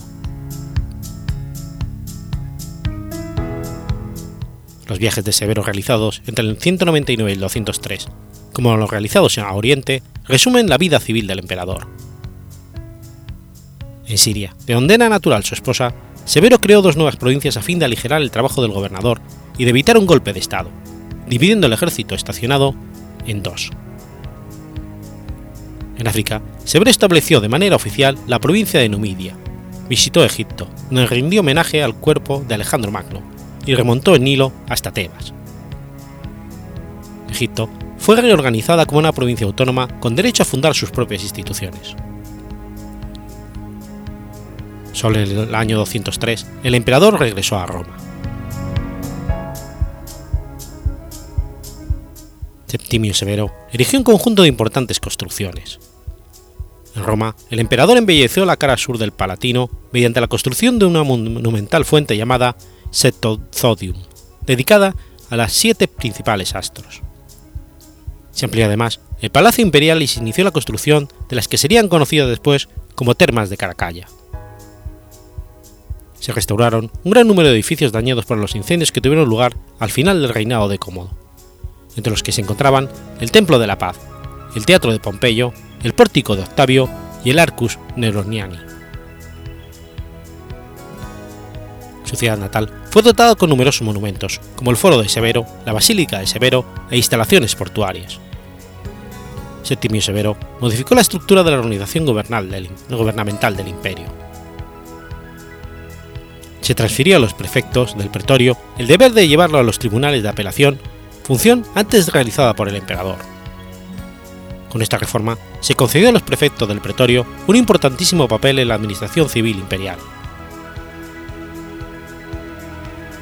Los viajes de Severo realizados entre el 199 y el 203 como los realizados a Oriente, resumen la vida civil del emperador. En Siria, de donde era natural su esposa, Severo creó dos nuevas provincias a fin de aligerar el trabajo del gobernador y de evitar un golpe de Estado, dividiendo el ejército estacionado en dos. En África, Severo estableció de manera oficial la provincia de Numidia, visitó Egipto, donde rindió homenaje al cuerpo de Alejandro Magno, y remontó el Nilo hasta Tebas. Egipto fue reorganizada como una provincia autónoma con derecho a fundar sus propias instituciones. Solo en el año 203, el emperador regresó a Roma. Septimio Severo erigió un conjunto de importantes construcciones. En Roma, el emperador embelleció la cara sur del Palatino mediante la construcción de una monumental fuente llamada Setozodium, dedicada a las siete principales astros. Se amplió además el Palacio Imperial y se inició la construcción de las que serían conocidas después como Termas de Caracalla. Se restauraron un gran número de edificios dañados por los incendios que tuvieron lugar al final del reinado de Cómodo, entre los que se encontraban el Templo de la Paz, el Teatro de Pompeyo, el Pórtico de Octavio y el Arcus Neroniani. Su ciudad natal fue dotada con numerosos monumentos, como el Foro de Severo, la Basílica de Severo e instalaciones portuarias. Septimio Severo modificó la estructura de la organización gubernamental del imperio. Se transfirió a los prefectos del pretorio el deber de llevarlo a los tribunales de apelación, función antes realizada por el emperador. Con esta reforma se concedió a los prefectos del pretorio un importantísimo papel en la administración civil imperial.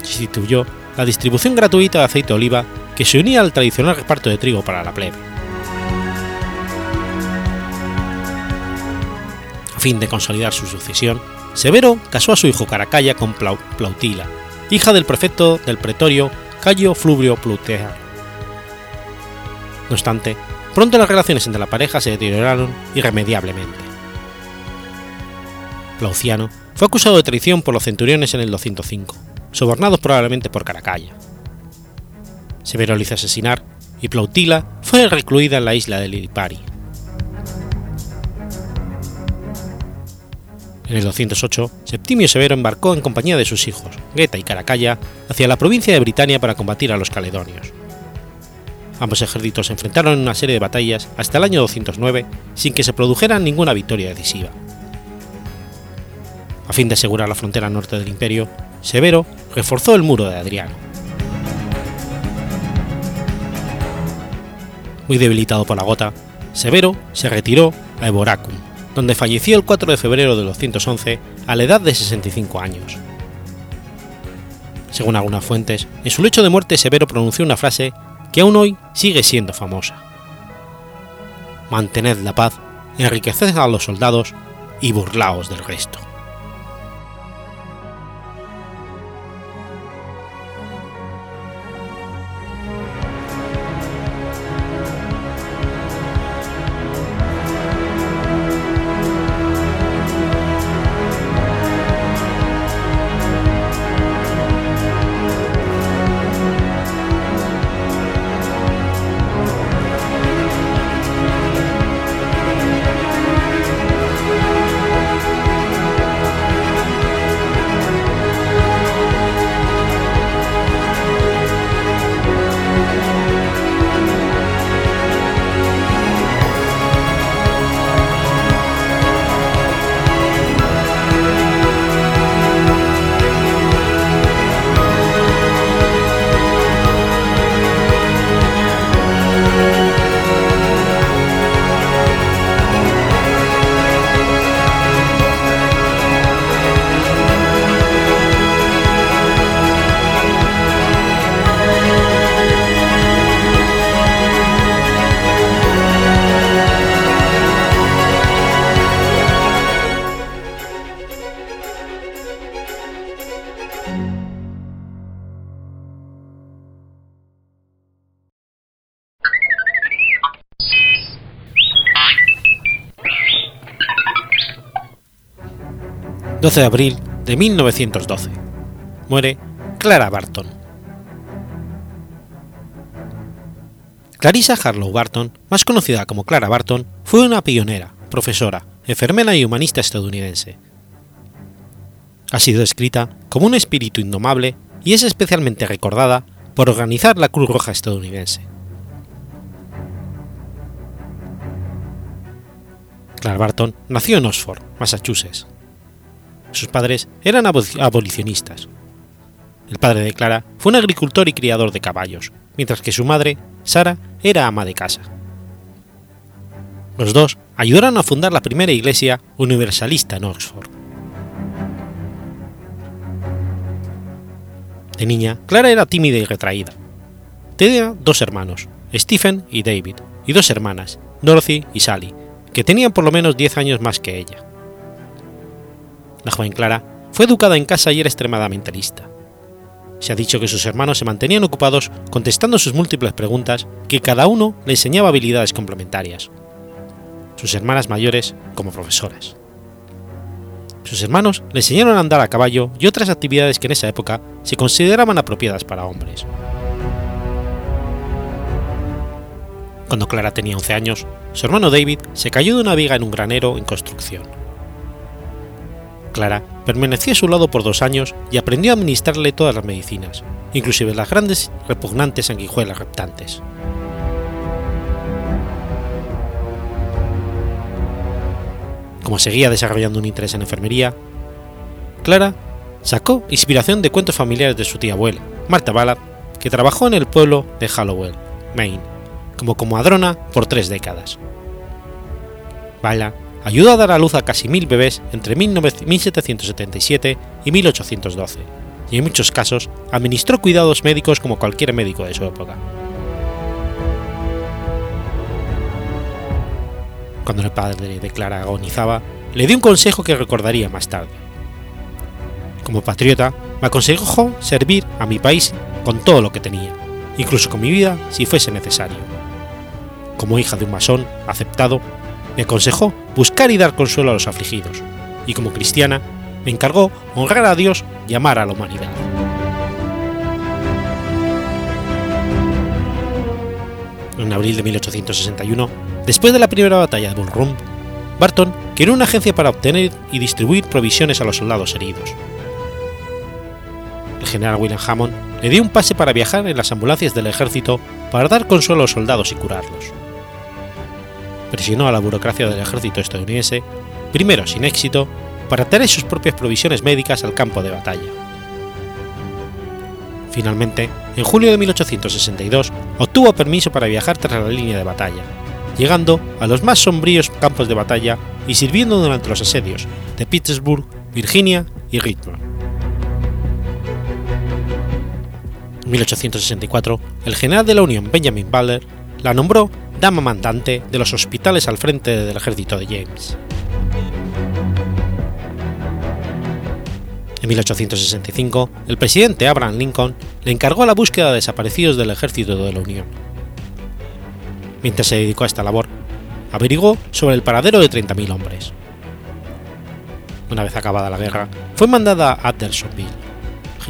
Se instituyó la distribución gratuita de aceite de oliva que se unía al tradicional reparto de trigo para la plebe. Fin de consolidar su sucesión, Severo casó a su hijo Caracalla con Plautila, hija del prefecto del pretorio Cayo Fluvio Plutea. No obstante, pronto las relaciones entre la pareja se deterioraron irremediablemente. Plauciano fue acusado de traición por los centuriones en el 205, sobornados probablemente por Caracalla. Severo lo hizo asesinar y Plautila fue recluida en la isla de Lipari. En el 208, Septimio Severo embarcó en compañía de sus hijos, Geta y Caracalla, hacia la provincia de Britania para combatir a los caledonios. Ambos ejércitos se enfrentaron en una serie de batallas hasta el año 209 sin que se produjera ninguna victoria decisiva. A fin de asegurar la frontera norte del imperio, Severo reforzó el muro de Adriano. Muy debilitado por la gota, Severo se retiró a Eboracum, donde falleció el 4 de febrero de 211 a la edad de 65 años. Según algunas fuentes, en su lecho de muerte Severo pronunció una frase que aún hoy sigue siendo famosa. Mantened la paz, enriqueced a los soldados y burlaos del resto. 12 de abril de 1912. Muere Clara Barton. Clarissa Harlow Barton, más conocida como Clara Barton, fue una pionera, profesora, enfermera y humanista estadounidense. Ha sido descrita como un espíritu indomable y es especialmente recordada por organizar la Cruz Roja estadounidense. Clara Barton nació en Oxford, Massachusetts. Sus padres eran abolicionistas. El padre de Clara fue un agricultor y criador de caballos, mientras que su madre, Sara, era ama de casa. Los dos ayudaron a fundar la primera iglesia universalista en Oxford. De niña, Clara era tímida y retraída. Tenía dos hermanos, Stephen y David, y dos hermanas, Dorothy y Sally, que tenían por lo menos 10 años más que ella. La joven Clara fue educada en casa y era extremadamente lista. Se ha dicho que sus hermanos se mantenían ocupados contestando sus múltiples preguntas que cada uno le enseñaba habilidades complementarias. Sus hermanas mayores como profesoras. Sus hermanos le enseñaron a andar a caballo y otras actividades que en esa época se consideraban apropiadas para hombres. Cuando Clara tenía 11 años, su hermano David se cayó de una viga en un granero en construcción Clara permaneció a su lado por dos años y aprendió a administrarle todas las medicinas, inclusive las grandes repugnantes sanguijuelas reptantes. Como seguía desarrollando un interés en enfermería, Clara sacó inspiración de cuentos familiares de su tía abuela, Marta Ballard, que trabajó en el pueblo de Hallowell, Maine, como comadrona por tres décadas. Ballard ayudó a dar a luz a casi mil bebés entre 1777 y 1812, y en muchos casos administró cuidados médicos como cualquier médico de su época. Cuando el padre de Clara agonizaba, le dio un consejo que recordaría más tarde. Como patriota, me aconsejó servir a mi país con todo lo que tenía, incluso con mi vida si fuese necesario. Como hija de un masón aceptado, me aconsejó buscar y dar consuelo a los afligidos, y como cristiana, me encargó honrar a Dios y amar a la humanidad. En abril de 1861, después de la primera batalla de Bull Run, Barton creó una agencia para obtener y distribuir provisiones a los soldados heridos. El general William Hammond le dio un pase para viajar en las ambulancias del ejército para dar consuelo a los soldados y curarlos. Presionó a la burocracia del ejército estadounidense, primero sin éxito, para traer sus propias provisiones médicas al campo de batalla. Finalmente, en julio de 1862, obtuvo permiso para viajar tras la línea de batalla, llegando a los más sombríos campos de batalla y sirviendo durante los asedios de Pittsburgh, Virginia y Richmond. En 1864, el general de la Unión Benjamin Butler la nombró dama mandante de los hospitales al frente del ejército de James. En 1865, el presidente Abraham Lincoln le encargó la búsqueda de desaparecidos del ejército de la Unión. Mientras se dedicó a esta labor, averiguó sobre el paradero de 30.000 hombres. Una vez acabada la guerra, fue mandada a Andersonville,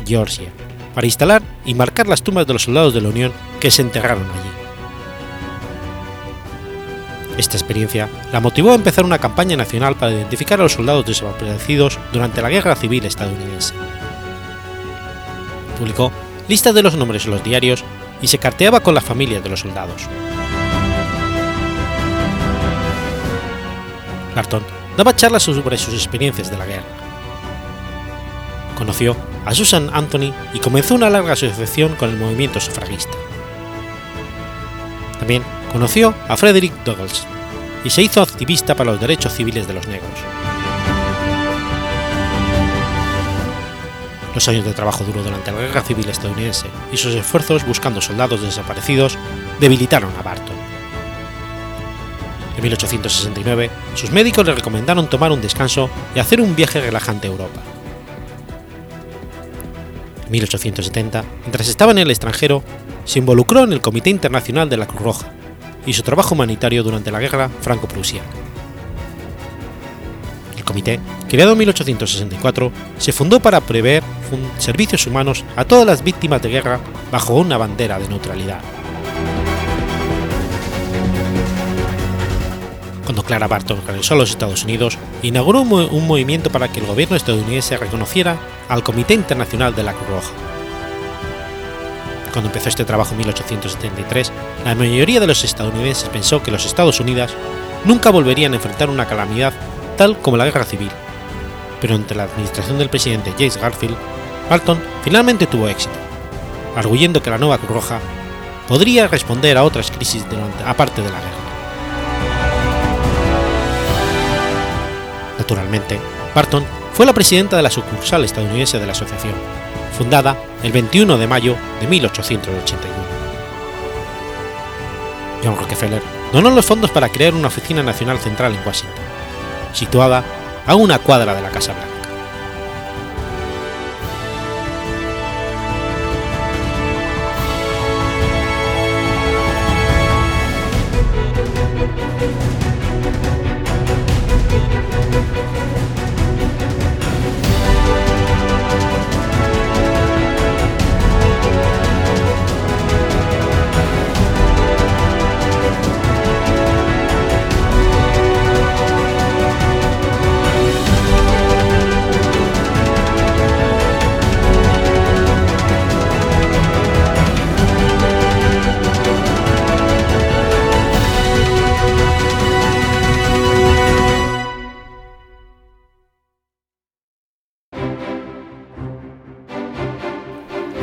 Georgia, para instalar y marcar las tumbas de los soldados de la Unión que se enterraron allí. Esta experiencia la motivó a empezar una campaña nacional para identificar a los soldados desaparecidos durante la Guerra Civil estadounidense. Publicó listas de los nombres en los diarios y se carteaba con las familias de los soldados. Barton daba charlas sobre sus experiencias de la guerra. Conoció a Susan Anthony y comenzó una larga asociación con el movimiento sufragista. También conoció a Frederick Douglass y se hizo activista para los derechos civiles de los negros. Los años de trabajo duro durante la Guerra Civil estadounidense y sus esfuerzos buscando soldados desaparecidos debilitaron a Barton. En 1869, sus médicos le recomendaron tomar un descanso y hacer un viaje relajante a Europa. En 1870, mientras estaba en el extranjero, se involucró en el Comité Internacional de la Cruz Roja y su trabajo humanitario durante la Guerra Franco-Prusiana. El comité, creado en 1864, se fundó para prever servicios humanos a todas las víctimas de guerra bajo una bandera de neutralidad. Cuando Clara Barton regresó a los Estados Unidos, inauguró un movimiento para que el gobierno estadounidense reconociera al Comité Internacional de la Cruz Roja cuando empezó este trabajo en 1873, la mayoría de los estadounidenses pensó que los Estados Unidos nunca volverían a enfrentar una calamidad tal como la guerra civil. Pero entre la administración del presidente James Garfield, Barton finalmente tuvo éxito, arguyendo que la nueva Cruz Roja podría responder a otras crisis durante, aparte de la guerra. Naturalmente, Barton fue la presidenta de la sucursal estadounidense de la asociación fundada el 21 de mayo de 1881. John Rockefeller donó los fondos para crear una oficina nacional central en Washington, situada a una cuadra de la Casa Blanca.